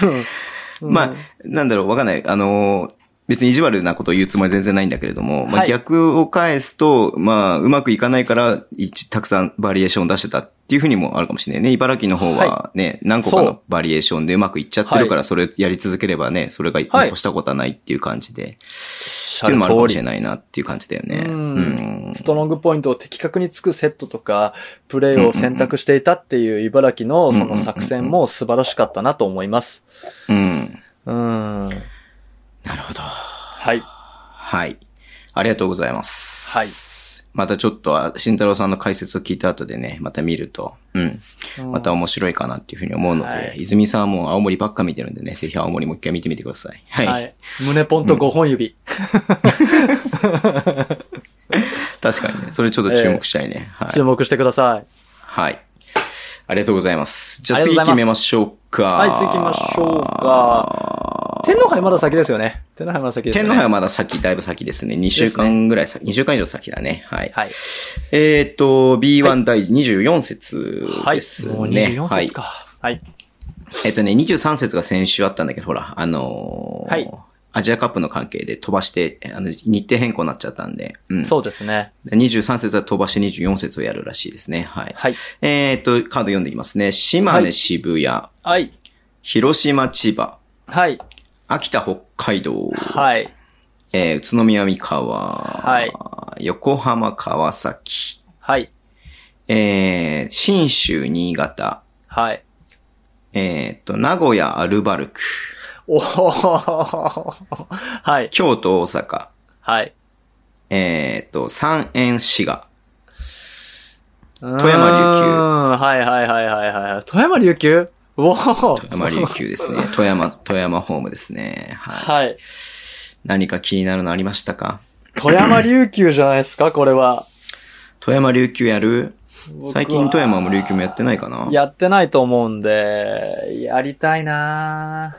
うんまあ、なんだろう、わかんない。あのー、別に意地悪なことを言うつもりは全然ないんだけれども、まあ、はい逆を返すと、まあ、うまくいかないから、一たくさんバリエーションを出してたっていうふうにもあるかもしれないね。茨城の方はね、何個かのバリエーションでうまくいっちゃってるから、それやり続ければね、それがはい残したことはないっていう感じで、しっていうのもあるかもしれい。ないなっていう感じだよね。うんうんストロングポイントを的確につくセットとか、プレーを選択していたっていう茨城のその作戦も素晴らしかったなと思います。うん。うん。なるほど。はい。はい。ありがとうございます。はい。またちょっと、慎太郎さんの解説を聞いた後でね、また見ると、うん。また面白いかなっていうふうに思うので、はい泉さんはもう青森ばっか見てるんでね、ぜひ青森もう一回見てみてください。はい。はい。胸ポンと5本指。[laughs] 確かにね、それちょっと注目したいね。はい注。目してください。はい。ありがとうございます。じゃあ次決めましょうか。はい次行きましょうか。天皇杯まだ先ですよね。天皇杯まだ先ですね。天皇杯はまだ先、だいぶ先ですね。2週間ぐらい先、2週間以上先だね。はい。はい。えっ、と、B1 第24節はい。ですね。もう24はい節。か。はい。えっ、とね、23節が先週あったんだけど、ほら、あのーはいアジアカップの関係で飛ばして、あの、日程変更になっちゃったんで、うん。そうですね。で23節は飛ばして24節をやるらしいですね。はい。はい。えっ、と、カード読んでいきますね。島根、はい渋谷、はい。広島、千葉、はい。秋田、北海道、はい。えー宇都宮、三河、はい横浜、川崎、はい。えー、新州、新潟、はい。えっ、と、名古屋、アルバルク、おーはい。京都、大阪、はい。えっ、と、三円、滋賀、富富山琉球はいはいはいはいはい。富山琉球？おー富山琉球ですね。[laughs] 富山、富山ホームですね。はい。はい。何か気になるのありましたか？富山琉球じゃないですか？これは。富山琉球やる？最近富山も琉球もやってないかな？やってないと思うんで、やりたいな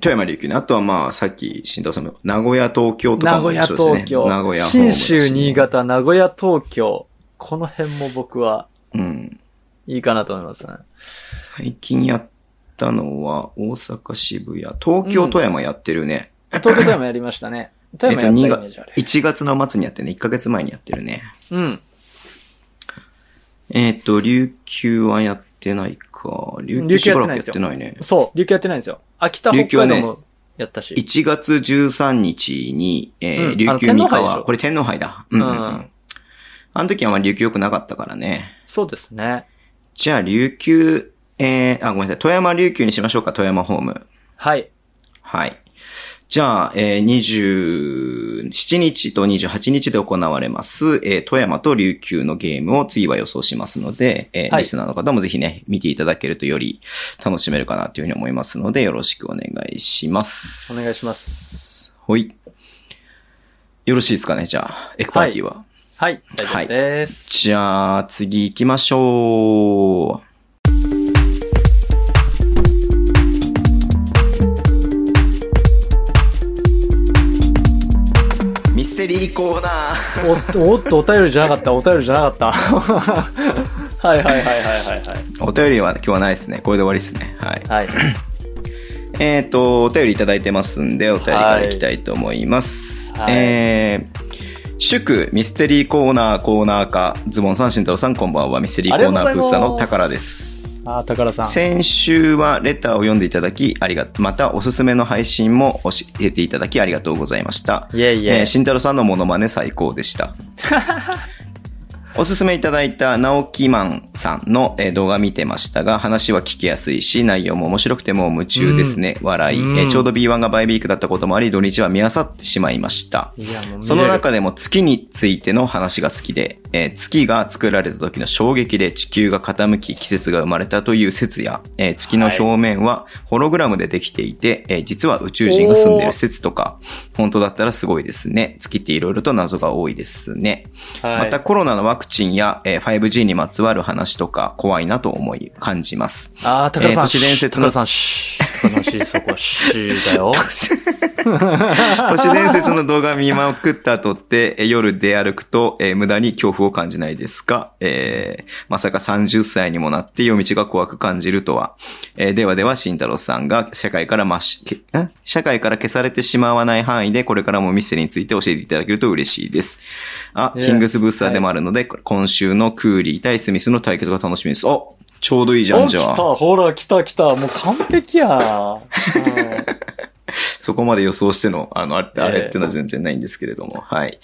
富山琉球ね。あとはまあ、さっき、新藤さんも、名古屋、東京とかも名古屋、一緒ですね東京。名古屋新州、新。潟、名古屋、東京。この辺も僕はうん。いいかなと思いますね。最近やったのは、大阪、渋谷、東京、うん富山やってるね。東京富山やりましたね。[laughs] 富山やったイメージある。1月の末にやってるね。1ヶ月前にやってるね。うん。えっ、と、琉球はやってないか。琉球しばらくやってないね。そう、琉球やってないんですよ。秋田、北海道もやったし。1月13日に、えーうん琉球三河、これ天皇杯だ。うんうん、ううんん。あの時はあんまり琉球良くなかったからね。そうですね。じゃあ、琉球、えー、あ、ごめんなさい。富山琉球にしましょうか、富山ホーム。はい。はい。じゃあ、えー、27日と28日で行われます、えー、富山と琉球のゲームを次は予想しますので、えーはいリスナーの方もぜひね、見ていただけるとより楽しめるかなというふうに思いますので、よろしくお願いします。お願いします。ほい。よろしいですかね、じゃあ、エクパーティーは。はい。大丈夫です。じゃあ、次行きましょう。ステリーコーナー。おっと、おっと、お便りじゃなかった、お便りじゃなかった。は [laughs] いはいはいはいはいはい。お便りは今日はないですね。これで終わりですね。はい。はい。[clears throat] えっ、と、お便りいただいてますんで、お便りからいきたいと思います。はいえー、祝ミステリーコーナーコーナー化、ズボンさん、慎太郎さん、こんばんは。ミステリーコーナープースターの宝です。あー、宝さん。先週はレターを読んでいただき、ありが、またおすすめの配信も教えていただきありがとうございました。いえいええー、。慎太郎さんのモノマネ最高でした。[laughs] おすすめいただいた直木マンさんの、えー動画見てましたが、話は聞きやすいし、内容も面白くてもう夢中ですね。笑い、うんえーちょうど B1 がバイウィークだったこともあり、土日は見漁ってしまいました。その中でも月についての話が好きで、えー月が作られた時の衝撃で地球が傾き季節が生まれたという説や、えー月の表面はホログラムでできていて、えー実は宇宙人が住んでいる説とか、本当だったらすごいですね。月って色々と謎が多いですね。はいまたコロナのワクチンや、えー 5G にまつわる話とか怖いなと思い感じます。あー、宝さん。えー都市伝説の宝さん、し宝さん、し [laughs] そこはしだよ。[laughs] 都市伝説の動画見まくった後って、えー夜出歩くと、えー無駄に恐怖を感じないですか？えーまさか30歳にもなって夜道が怖く感じるとは。えーではでは、慎太郎さんが社会からまし、社会から消されてしまわない範囲で、これからもミステリーについて教えていただけると嬉しいです。あ、キングスブースターでもあるので、今週のクーリー対スミスの対決が楽しみです。おちょうどいいじゃん、お、じゃあ。来た、ほら、来た、来た。もう完璧や。[laughs] うんそこまで予想しての、あの、あれええあれっていうのは全然ないんですけれども、はい。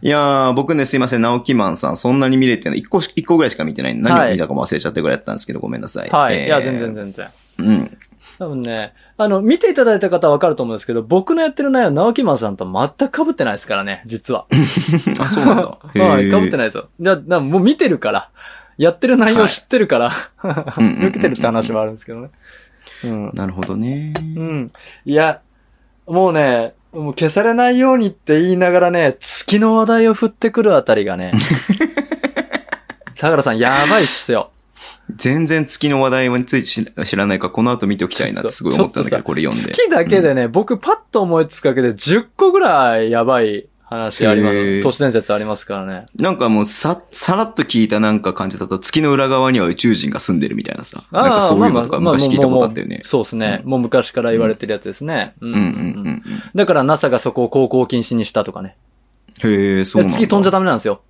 いやー、僕ね、すいません、直木マンさん、そんなに見れてない、一個し、一個ぐらいしか見てない。何を見たかも忘れちゃったぐらいだったんですけど、ごめんなさい。はい。えーいや、全然全然。うん。多分ね、あの、見ていただいた方はわかると思うんですけど、僕のやってる内容、直木マンさんと全く被ってないですからね、実は。[laughs] あ、そうなんだ。[laughs] はい、被ってい。ないですよ。だ、だもう見てるから。やってる内容知ってるから。うんうんうんうん受けてるって話もあるんですけどね。うん。なるほどね。うん。いや、もうね、もう消されないようにって言いながらね、月の話題を振ってくるあたりがね。[laughs] 高原さん、やばいっすよ。全然月の話題について知知らないから、この後見ておきたいなってすごい思ったんだけど、これ読んで。月だけでね、僕パッと思いつくだけで10個ぐらいやばい話あります。都市伝説ありますからね。なんかもうさ、さらっと聞いたなんか感じだと、月の裏側には宇宙人が住んでるみたいなさ。なんかそういうのとか昔聞いたことあったよね。そうですね、もう昔から言われてるやつですね。うんうんうんうんだから NASA がそこを航行禁止にしたとかね。うん。へえ、そうなんだ。月飛んじゃダメなんですよ。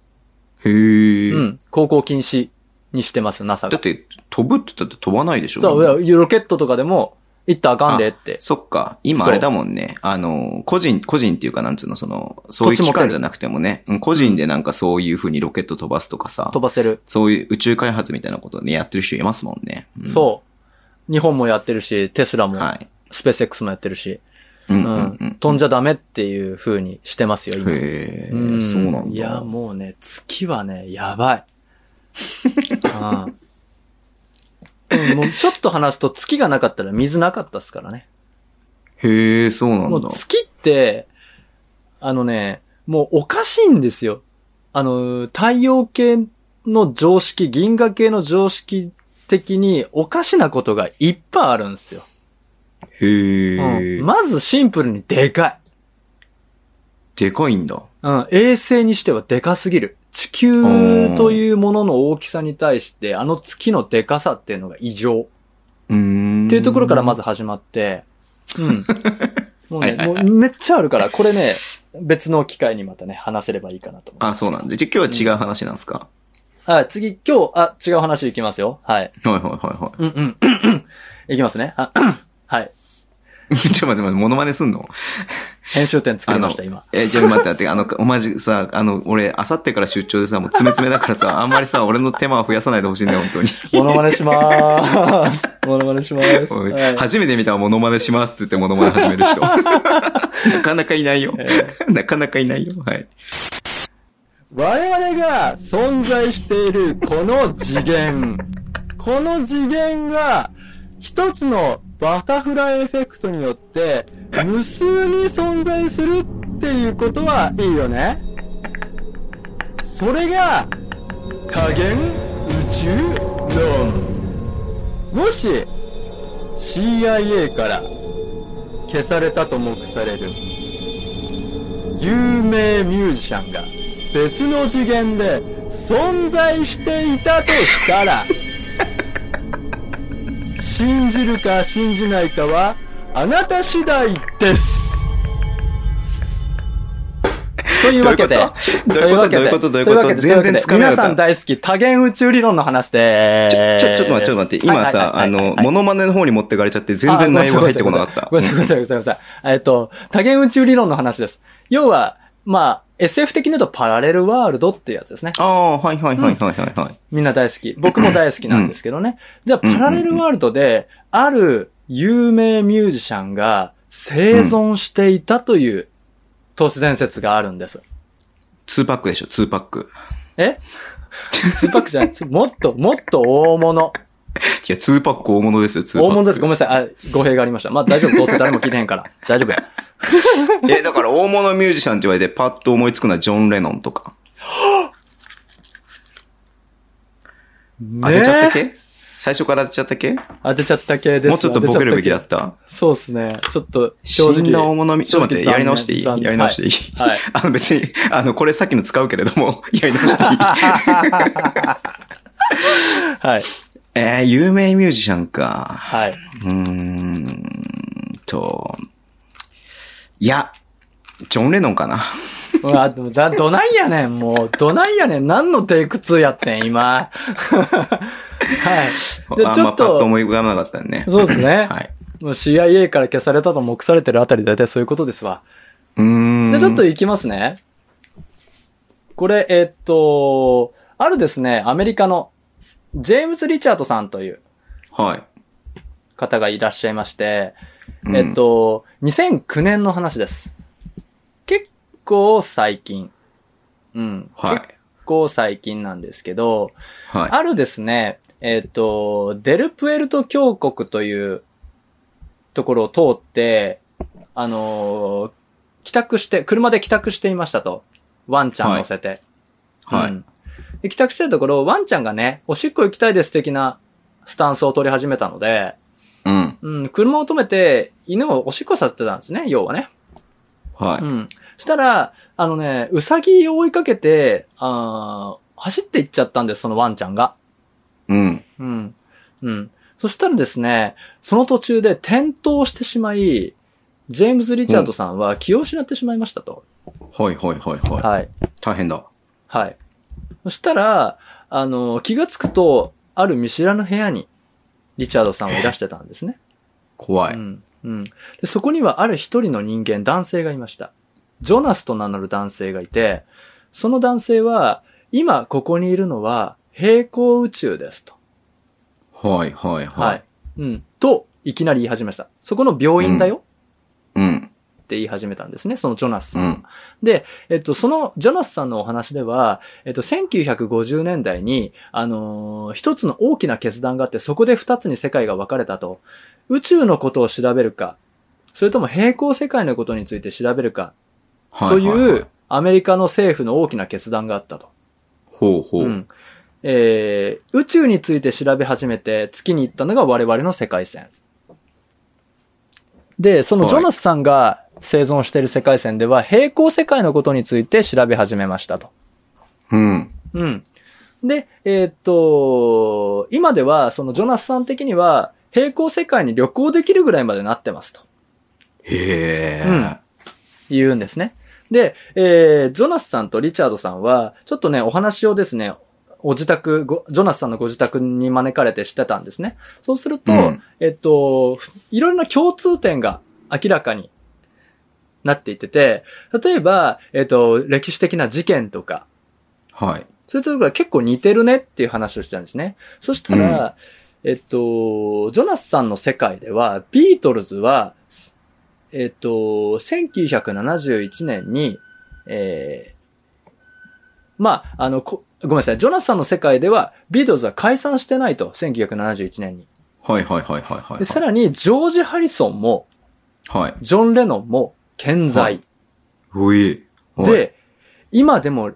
へえ。うん。航行禁止にしてます、NASA が。だって、飛ぶって言ったって飛ばないでしょそう、いやロケットとかでも、行ったらあかんでって。そっか。今あれだもんね。あの、個人、個人っていうかなんつうの、その、そういう機関じゃなくてもね、うん個人でなんかそういう風にロケット飛ばすとかさ、飛ばせる。そういう宇宙開発みたいなことね、やってる人いますもんね。うんそう。日本もやってるし、テスラも、はい。スペース X もやってるし、ううんん。うんうん。飛んじゃダメっていう風にしてますよ、今。へえ、うんそうなんだ。いや、もうね、月はね、やばい。うんうん。もうちょっと話すと月がなかったら水なかったっすからね。へえ、そうなんだもう。月って、あのね、もうおかしいんですよ。あの、太陽系の常識、銀河系の常識的におかしなことがいっぱいあるんですよ。へえ、うん。まずシンプルにでかい。でかいんだ。うん。衛星にしてはでかすぎる。地球というものの大きさに対して、あの月のでかさっていうのが異常。っていうところからまず。ず始まって、うん。[laughs] もうね、もうめっちゃあるから、これね、別の機会にまたね、話せればいいかなと思いあ、ます。そうなんだ。じゃあ今日は違う話なんですか、あ、次、今日、あ、違う話いきますよ。はい。はいはいはいはうんうん。[coughs] いきますね。あ [coughs] はい。い。[laughs] ちょっと待って待って、モノマネすんの？編集点作りました、今。え、じゃあ待って待って、あの、おまじさ、あの、俺、あさってから出張でさ、もう詰め詰めだからさ、[laughs] あんまりさ、俺の手間を増やさないでほしいんだよ、本当に。モノマネしまーす。[laughs] モノマネします。おいはい初めて見たらモノマネしますって言ってモノマネ始める人。なかなかいないよ。えなかなかいないよ。はい。我々が存在しているこの次元。この次元が一つのバタフライエフェクトによって無数に存在するっていうことはいいよね。それが多元宇宙論。もし CIA から消されたと目される有名ミュージシャンが別の次元で存在していたとしたら [laughs] 信じるか信じないかはあなた次第です [laughs] というわけで、どういうこと？どういうこと？どういうこと？どういうわけで全然皆さん大好き多元宇宙理論の話でちょ。ちょ、ちょっと待って、ちょっと待って。今さ、あの、モノマネの方に持ってかれちゃって、全然内容が入ってこなかった。ごめんなさい、ごめんなさい、ごめんなさい。えっと、多元宇宙理論の話です。要は、まあ、SF 的に言うとパラレルワールドっていうやつですね。ああ、はいはいはいはいはいはい。みんな大好き。僕も大好きなんですけどね。じゃあ、パラレルワールドで、ある有名ミュージシャンが生存していたという都市伝説があるんです。2パックでしょ、2パック。え？ツーパックじゃない。つもっと、もっと大物。[laughs] いや、2パック大物ですよ、2パック。大物です。ごめんなさい。あ、語弊がありました。まあ大丈夫。どうせ誰も聞いてへんから。[laughs] 大丈夫や。[laughs] え、だから大物ミュージシャンって言われてパッと思いつくのはジョン・レノンとか。当てちゃったねけ？最初から当てちゃったけ？当てちゃった系です。もうちょっとボケるべきだた？ったそうですね。ちょっと、正直。死んだ大物ミちょっと待って、やり直していい？やり直していい、はいはいあの別に、あの、これさっきの使うけれども、やり直していい？はい。えー、有名ミュージシャンか。はい。うーんと、いや、ジョン・レノンかな。うわ、だ、どないやねん、もう。どないやねん。何のテイク2やってん、今。はい。でちょっと、まパッと思い浮かばなかったね。そうですね。はい。もう CIA から消されたと目されてるあたり大体そういうことですわ。うーん。じゃあちょっと行きますね。これ、えっと、あるですね、アメリカの、ジェームス・リチャードさんというはい。方がいらっしゃいまして、うんえっ、と、2009年の話です。結構最近。うん。はい結構最近なんですけど、はい。あるですね、えっ、と、デルプエルト峡谷というところを通って、あのー帰宅して、車で帰宅していましたと。ワンちゃん乗せて。はい。うんで帰宅してるところ、ワンちゃんがね、おしっこ行きたいです的なスタンスを取り始めたので、うん。うん、車を止めて、犬をおしっこさせてたんですね、要はね。はい。うん。したら、あのね、うさぎを追いかけて、あー走っていっちゃったんです、そのワンちゃんが。うん。うん。うん。そしたらですね、その途中で転倒してしまい、ジェームズ・リチャードさんは気を失ってしまいましたと。はいはいはいはい。はい。大変だ。はい。そしたら、あの、気がつくと、ある見知らぬ部屋に、リチャードさんをいらしてたんですね。怖い。うん。うん。で、そこにはある一人の人間、男性がいました。ジョナスと名乗る男性がいて、その男性は、今ここにいるのは平行宇宙ですと。はいはいは。はいい。うん。と、いきなり言い始めました。そこの病院だよ、うん。って言い始めたんですね、そのジョナスさんは。うんで、えっと、そのジョナスさんのお話では、えっと、1950年代に、あのー一つの大きな決断があって、そこで二つに世界が分かれたと。宇宙のことを調べるか、それとも平行世界のことについて調べるか、という、アメリカの政府の大きな決断があったと。ほうほう。うん。えー、宇宙について調べ始めて月に行ったのが我々の世界線。で、そのジョナスさんが生存している世界線では、平行世界のことについて調べ始めましたと。うん。うん。で、えーっと、今では、そのジョナスさん的には、平行世界に旅行できるぐらいまでなってますと。へえ。うん言うんですね。で、えー、ジョナスさんとリチャードさんは、ちょっとね、お話をですね、お自宅、ごジョナスさんのご自宅に招かれてしてたんですね。そうすると、うんえっと、ふいろいろな共通点が明らかになっていってて、例えば、えっと、歴史的な事件とか、はい。そういったところが結構似てるねっていう話をしたんですね。そしたら、えっと、ジョナスさんの世界では、ビートルズは、えっと、1971年に、えーまあ、あの、こごめんなさい。ジョナスさんの世界では、ビートルズは解散してないと、1971年に。はいはいはいはいはい。で、さらに、ジョージ・ハリソンも、はい。ジョン・レノンも健在。うい。はい、で、今でも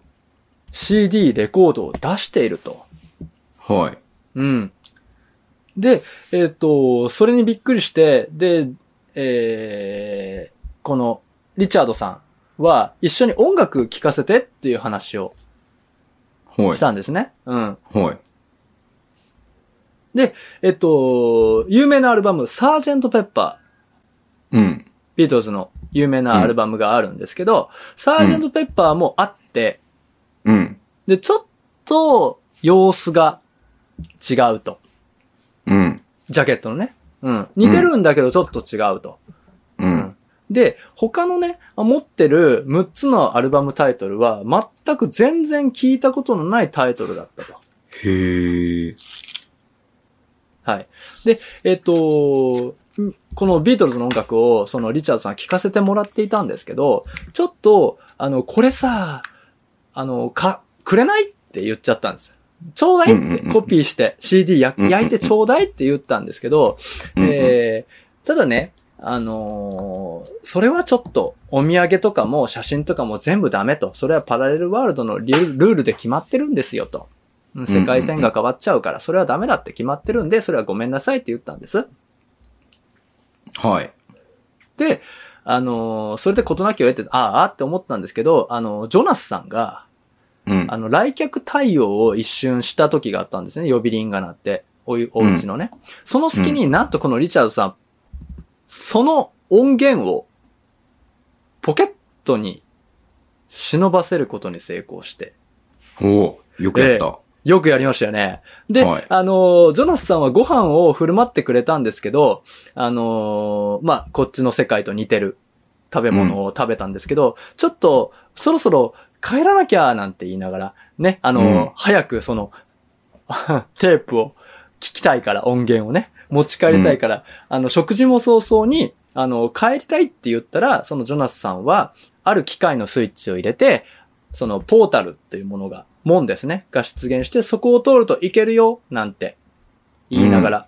CD、レコードを出していると。はい。うん。で、えっ、と、それにびっくりして、で、えー、この、リチャードさんは、一緒に音楽聴かせてっていう話をはいし。たんですね。うん。はい。えっと、有名なアルバム、サージェント・ペッパー、うん。ビートルズの有名なアルバムがあるんですけど、サージェント・ペッパーもあって、うん。で、ちょっと様子が違うと。うん。ジャケットのね。うん。似てるんだけどちょっと違うと。うん。で、他のね、持ってる6つのアルバムタイトルは、全く全然聞いたことのないタイトルだったと。へえ。はい。で、えっ、と、んこのビートルズの音楽を、そのリチャードさん聴かせてもらっていたんですけど、ちょっと、あの、これさ、あの、か、くれないって言っちゃったんです。ちょうだいってコピーして CD 焼いてちょうだいって言ったんですけど、えーただね、あのーそれはちょっと、お土産とかも写真とかも全部ダメと。それはパラレルワールドのルールで決まってるんですよと。うん世界線が変わっちゃうから、それはダメだって決まってるんで、それはごめんなさいって言ったんです。はい。で、あのーそれで事なきを得て、ああ、ああって思ったんですけど、あの、ジョナスさんが、うんあ。の、来客対応を一瞬した時があったんですね。呼び鈴が鳴って。おい、お家のね。その隙になんとこのリチャードさん、その音源を、ポケットに忍ばせることに成功して。おおよくやった。よくやりましたよね。で、はいあのー、ジョナスさんはご飯を振る舞ってくれたんですけど、あのーまあ、こっちの世界と似てる食べ物を食べたんですけど、ちょっと、そろそろ帰らなきゃなんて言いながら、ね、あのーうん早くその、[laughs] テープを聞きたいから、音源をね、持ち帰りたいから、あの、食事も早々に、あの、帰りたいって言ったら、そのジョナスさんは、ある機械のスイッチを入れて、そのポータルっていうものが、門ですね、が出現して、そこを通るといけるよ、なんて言いながら、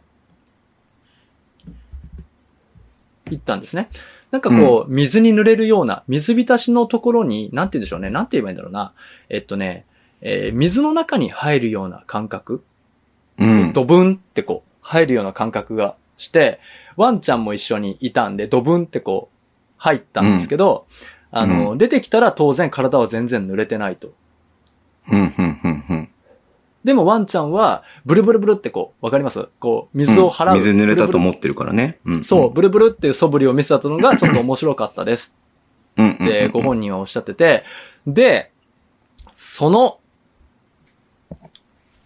言ったんですね。なんかこう、水に濡れるような、水浸しのところに、なんて言うんでしょうね、なんて言えばいいんだろうな。えっとね、えー水の中に入るような感覚、うん。ドブンってこう、入るような感覚がして、ワンちゃんも一緒にいたんで、ドブンってこう、入ったんですけど、あの、出てきたら当然体は全然濡れてないと。うん、うん、うん、うん。でもワンちゃんは、ブルブルブルってこう、わかります？こう、水を払う。水濡れたと思ってるからね。うんそう、ブルブルっていう素振りを見せたのが [laughs] ちょっと面白かったですうん。うん。うんってご本人はおっしゃってて、で、その、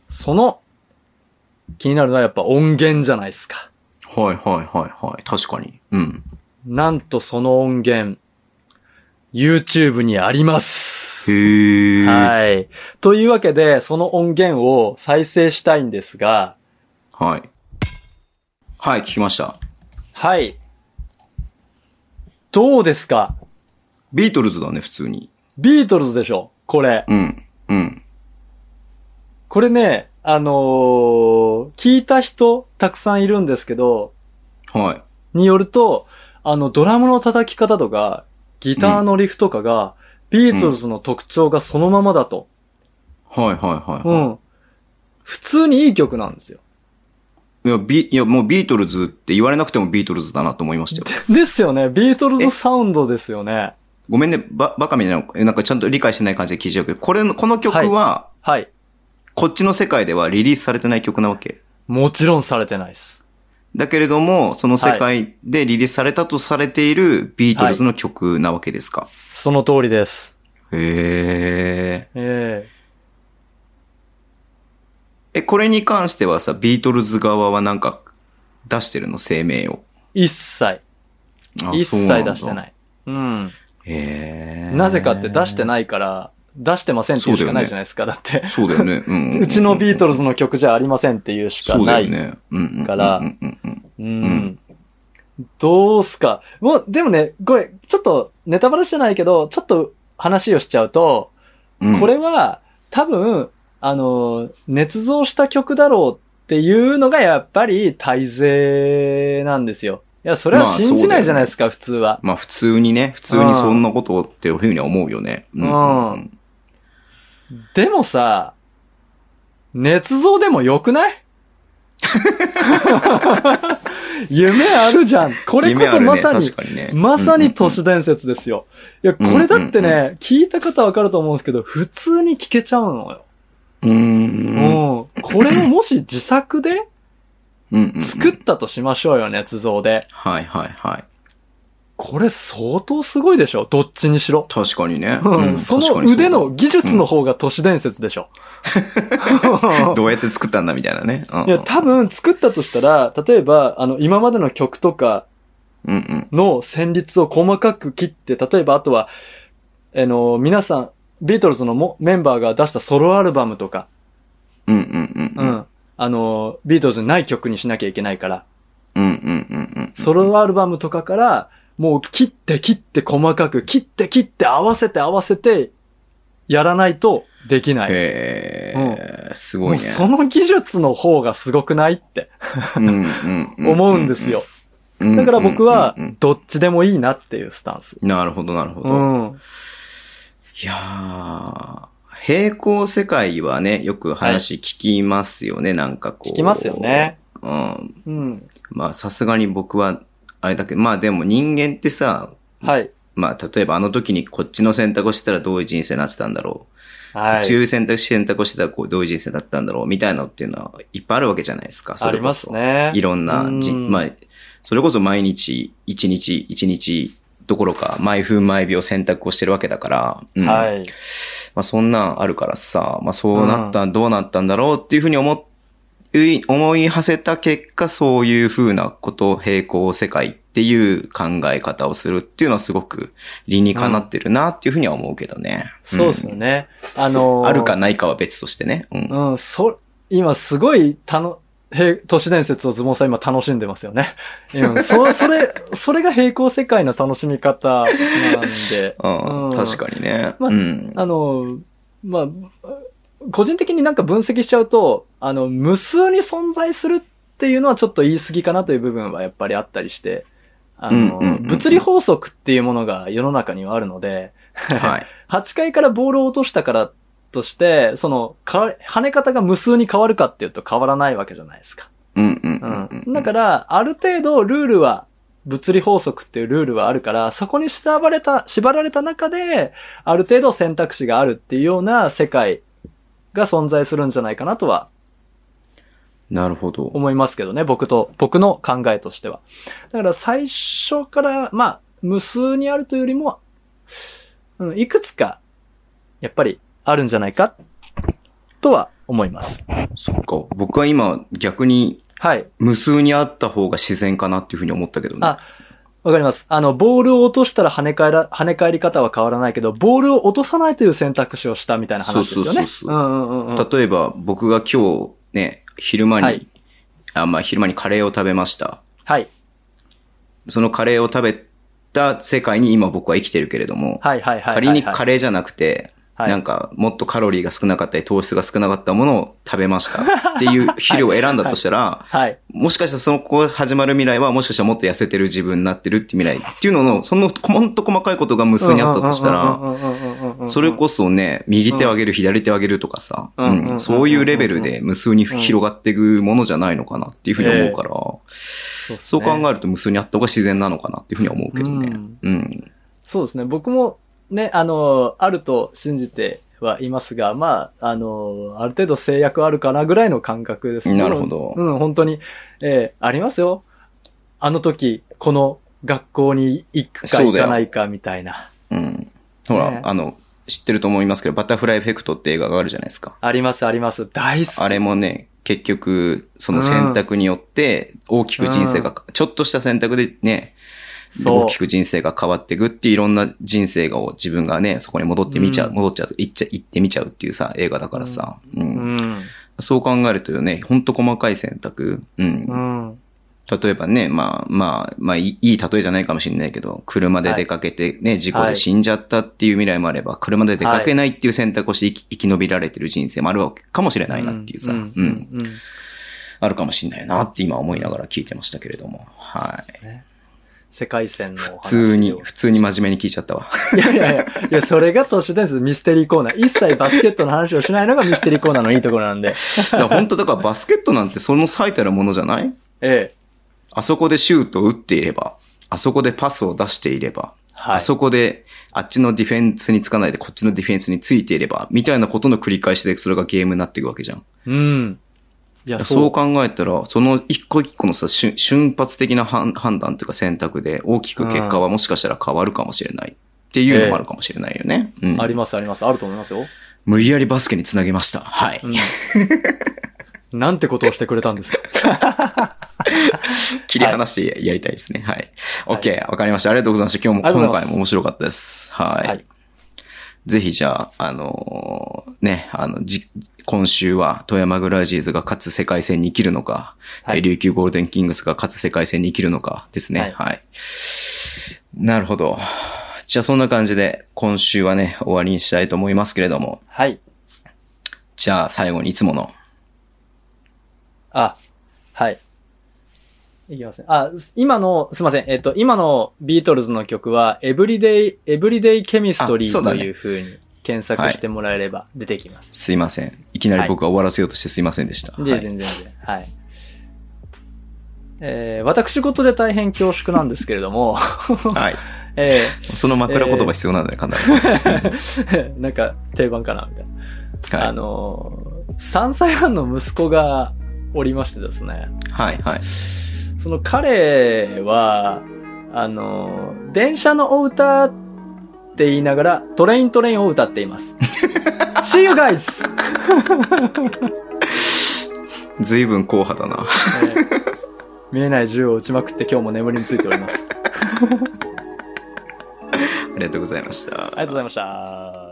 その、気になるのはやっぱ音源じゃないですか。はい、はい、はい、はい。確かに。うん。なんとその音源、YouTube にあります。へえ。はい。というわけで、その音源を再生したいんですが、はい。はい、聞きました。はい。どうですか？ビートルズだね、普通に。ビートルズでしょこれ。うん。うん。これね、あのー聞いた人たくさんいるんですけど、はい。によると、あの、ドラムの叩き方とか、ギターのリフとかが、ビートルズの特徴がそのままだと。はい、はい、はい。うん。普通にいい曲なんですよ。いや、ビ、いや、もうビートルズって言われなくてもビートルズだなと思いましたよ。[laughs] ですよね。ビートルズサウンドですよね。ごめんね、ば、バカみたいな、えなんかちゃんと理解してない感じで聞いちゃうけど、これの、この曲は、はい。こっちの世界ではリリースされてない曲なわけ。もちろんされてないです。だけれども、その世界でリリースされたとされているビートルズの曲なわけですか？その通りです。へえ。ええ、これに関してはさ、ビートルズ側はなんか出してるの？声明を。え一切、あ一切出してい。ない。うん。へえ。なぜかって出してい。ないから、出してませんっていうしかないじゃないですか。だって。そうだよね。うんんんんうちのビートルズの曲じゃありませんっていうしかそうだない。うんからうんうんうんうん。どうすか。もう、でもね、これ、ちょっとネタバラシじゃないけど、ちょっと話をしちゃうと、うんこれは多分、あの、捏造した曲だろうっていうのがやっぱり大勢なんですよ。いや、それはまあ信じないじゃないですか、普通は。まあ普通にね、普通にそんなことっていうふうには思うよね。うんうんでもさ、捏造でもよくない？[laughs] 夢あるじゃん。これこそまさに、確かにねまさに都市伝説ですよ。いや、これだってうんうんね、聞いた方わかると思うんですけど、普通に聞けちゃうのよ。うんううんん。これをもし自作でうんうん作ったとしましょうよ、捏造で。はいはいはい。これ相当すごいでしょ？どっちにしろ。確かにね。うん、その腕の技術の方が都市伝説でしょ。[laughs] どうやって作ったんだみたいなね。うんいや、多分作ったとしたら、例えば、あの、今までの曲とかうんうん。の旋律を細かく切って、例えばあとは、あの、皆さん、ビートルズのもメンバーが出したソロアルバムとか、うんうんうん。うん。あの、ビートルズにない曲にしなきゃいけないから、うんうんうんうん。ソロアルバムとかから、もう切って切って細かく、切って切って合わせて合わせて、やらないとできない。へえ、すもごいうね。その技術の方がすごくないってうんうんうん思うんですよ。うん。だから僕はうんうんうん、どっちでもいいなっていうスタンス。なるほどなるほうど。ん。いやー、平行世界はね、よく話聞きますよね、なんかこう。聞きますよね。うん。うん。まあさすがに僕は、あれだけど、まあでも人間ってさ、はい。まあ例えばあの時にこっちの選択をしたらどういう人生になってたんだろう。はい。こういう選択肢選択をしてたらこうどういう人生だったんだろうみたいなのっていうのはいっぱいあるわけじゃないですか。そありれこそますね。いろんなじ、うんまあ、それこそ毎日、一日、一日どころか、毎分毎秒選択をしてるわけだから、うんはい。まあそんなんあるからさ、まあそうなった、どうなったんだろうっていうふうに思い、思い馳せた結果、そういうふうなこと、平行世界っていう考え方をするっていうのはすごく理にかなってるなっていうふうには思うけどね。そうですよね。あのうん。ーあるかないかは別としてね。うん。うん、そ、今すごい、たの、へ都市伝説をズボンさん今楽しんでますよね。[laughs] うん、そ、それ、それが平行世界の楽しみ方なんで。うんうん確かにね。まあうん。あの、まあ、個人的になんか分析しちゃうと、あの、無数に存在するっていうのはちょっと言い過ぎかなという部分はやっぱりあったりして、あの、うんうんうんうん物理法則っていうものが世の中にはあるので、はい。[laughs] 8階からボールを落としたからとして、その、か跳ね方が無数に変わるかっていうと変わらないわけじゃないですか。うんうんうんうん。うん。だから、ある程度ルールは、物理法則っていうルールはあるから、そこに縛られた、縛られた中で、ある程度選択肢があるっていうような世界が存在するんじゃないかなとはなるほど。思いますけどね、僕と、僕の考えとしては。だから最初から、まあ、無数にあるというよりも、うん、いくつか、やっぱりあるんじゃないか、とは思います。そっか。僕は今逆にはい。無数にあった方が自然かなっていうふうに思ったけどね。あわかります。あの、ボールを落としたら跳ね返ら、跳ね返り方は変わらないけど、ボールを落とさないという選択肢をしたみたいな話ですよね。例えば僕が今日ね、昼間に、はいあ、まあ昼間にカレーを食べました。はい。そのカレーを食べた世界に今僕は生きてるけれども、はいはいはいはい。仮にカレーじゃなくて、はいなんかもっとカロリーが少なかったり糖質が少なかったものを食べました [laughs] っていう肥料を選んだとしたら、はい。もしかしたらそのこ始まる未来はもしかしたらもっと痩せてる自分になってるって未来っていうのの、そのほんと細かいことが無数にあったとしたら、らそれこそね、右手を上げる、左手を上げるとかさ、そういうレベルで無数に広がっていくものじゃないのかなっていうふうに思うから、そそう考えると無数にあった方が自然なのかなっていうふうには思うけどね。うんうん。そうですね。僕もね、あの、あると信じてはいますが、まあ、あの、ある程度制約あるかなぐらいの感覚ですなるほどうん、本当に、えーありますよ。あの時、この学校に行くか行かないかみたいな。うん。ほら、ねあの、知ってると思いますけど、バタフライエフェクトって映画があるじゃないですか。あります、あります。大好き。あれもね、結局、その選択によって、大きく人生が、ちょっとした選択でね、大きく人生が変わっていくっていういろんな人生を自分がね、そこに戻って見ちゃう、うん。戻っちゃう、行っちゃ、行ってみちゃうっていうさ、映画だからさ、うん。うん。そう考えるとね、ほんと細かい選択、うん。うん。例えばね、まあまあ、まあいいいい例えじゃないかもしれないけど、車で出かけてね、事故で死んじゃったっていう未来もあれば、車で出かけないっていう選択をして生き延びられてる人生もあるわけかもしれないなっていうさ、ううん。ん、うん。あるかもしれないなって今思いながら聞いてましたけれども、はい。ね世界線の普通に、普通に真面目に聞いちゃったわ。い [laughs] やいやいや、いや、それが都市伝説ミステリーコーナー。一切バスケットの話をしないのがミステリーコーナーのいいところなんで。だから本当だからバスケットなんてその最たるものじゃない？ええ。あそこでシュートを打っていれば、あそこでパスを出していれば、はい。あそこで、あっちのディフェンスにつかないでこっちのディフェンスについていれば、みたいなことの繰り返しでそれがゲームになっていくわけじゃん。うん。いや、そう考えたら、その一個一個のさ、瞬瞬発的な判判断というか選択で大きく結果はもしかしたら変わるかもしれないっていうのもあるかもしれないよね。うんありますあります。あると思いますよ。無理やりバスケにつなげました。はい。うん。[laughs] なんてことをしてくれたんですか？[laughs] 切り離してやりたいですね。はい。OK、わかりました。ありがとうございました。今日も、今回も面白かったです。はい。はいぜひじゃあ、あのーね、あの、じ、今週は富山グラウジーズが勝つ世界戦に生きるのか、はいえー琉球ゴールデンキングスが勝つ世界戦に生きるのかですね。ははいい。なるほど。じゃあそんな感じで今週はね、終わりにしたいと思いますけれども、はい。じゃあ最後にいつもの、あ、はい。いきますね。あ、す今の、すいません。えっと、今のビートルズの曲は、エブリデイ、エブリデイケミストリーという風に検索してもらえれば出てきます。すいません。いきなり僕が終わらせようとしてすいませんでした。で、はい全然全然。はい。えー、私事で大変恐縮なんですけれども、はい。[laughs] えその枕言葉必要なんだよ、神田さんー、[laughs] なんか定番かな、みたいな。はいあのー、3歳半の息子がおりましてですね。はい、はい。その彼は、あの、電車のお歌って言いながら、トレイントレインを歌っています。[laughs] See you guys! ずいぶん硬派だな。えー見えない銃を撃ちまくって今日も眠りについております。[laughs] ありがとうございました。ありがとうございました。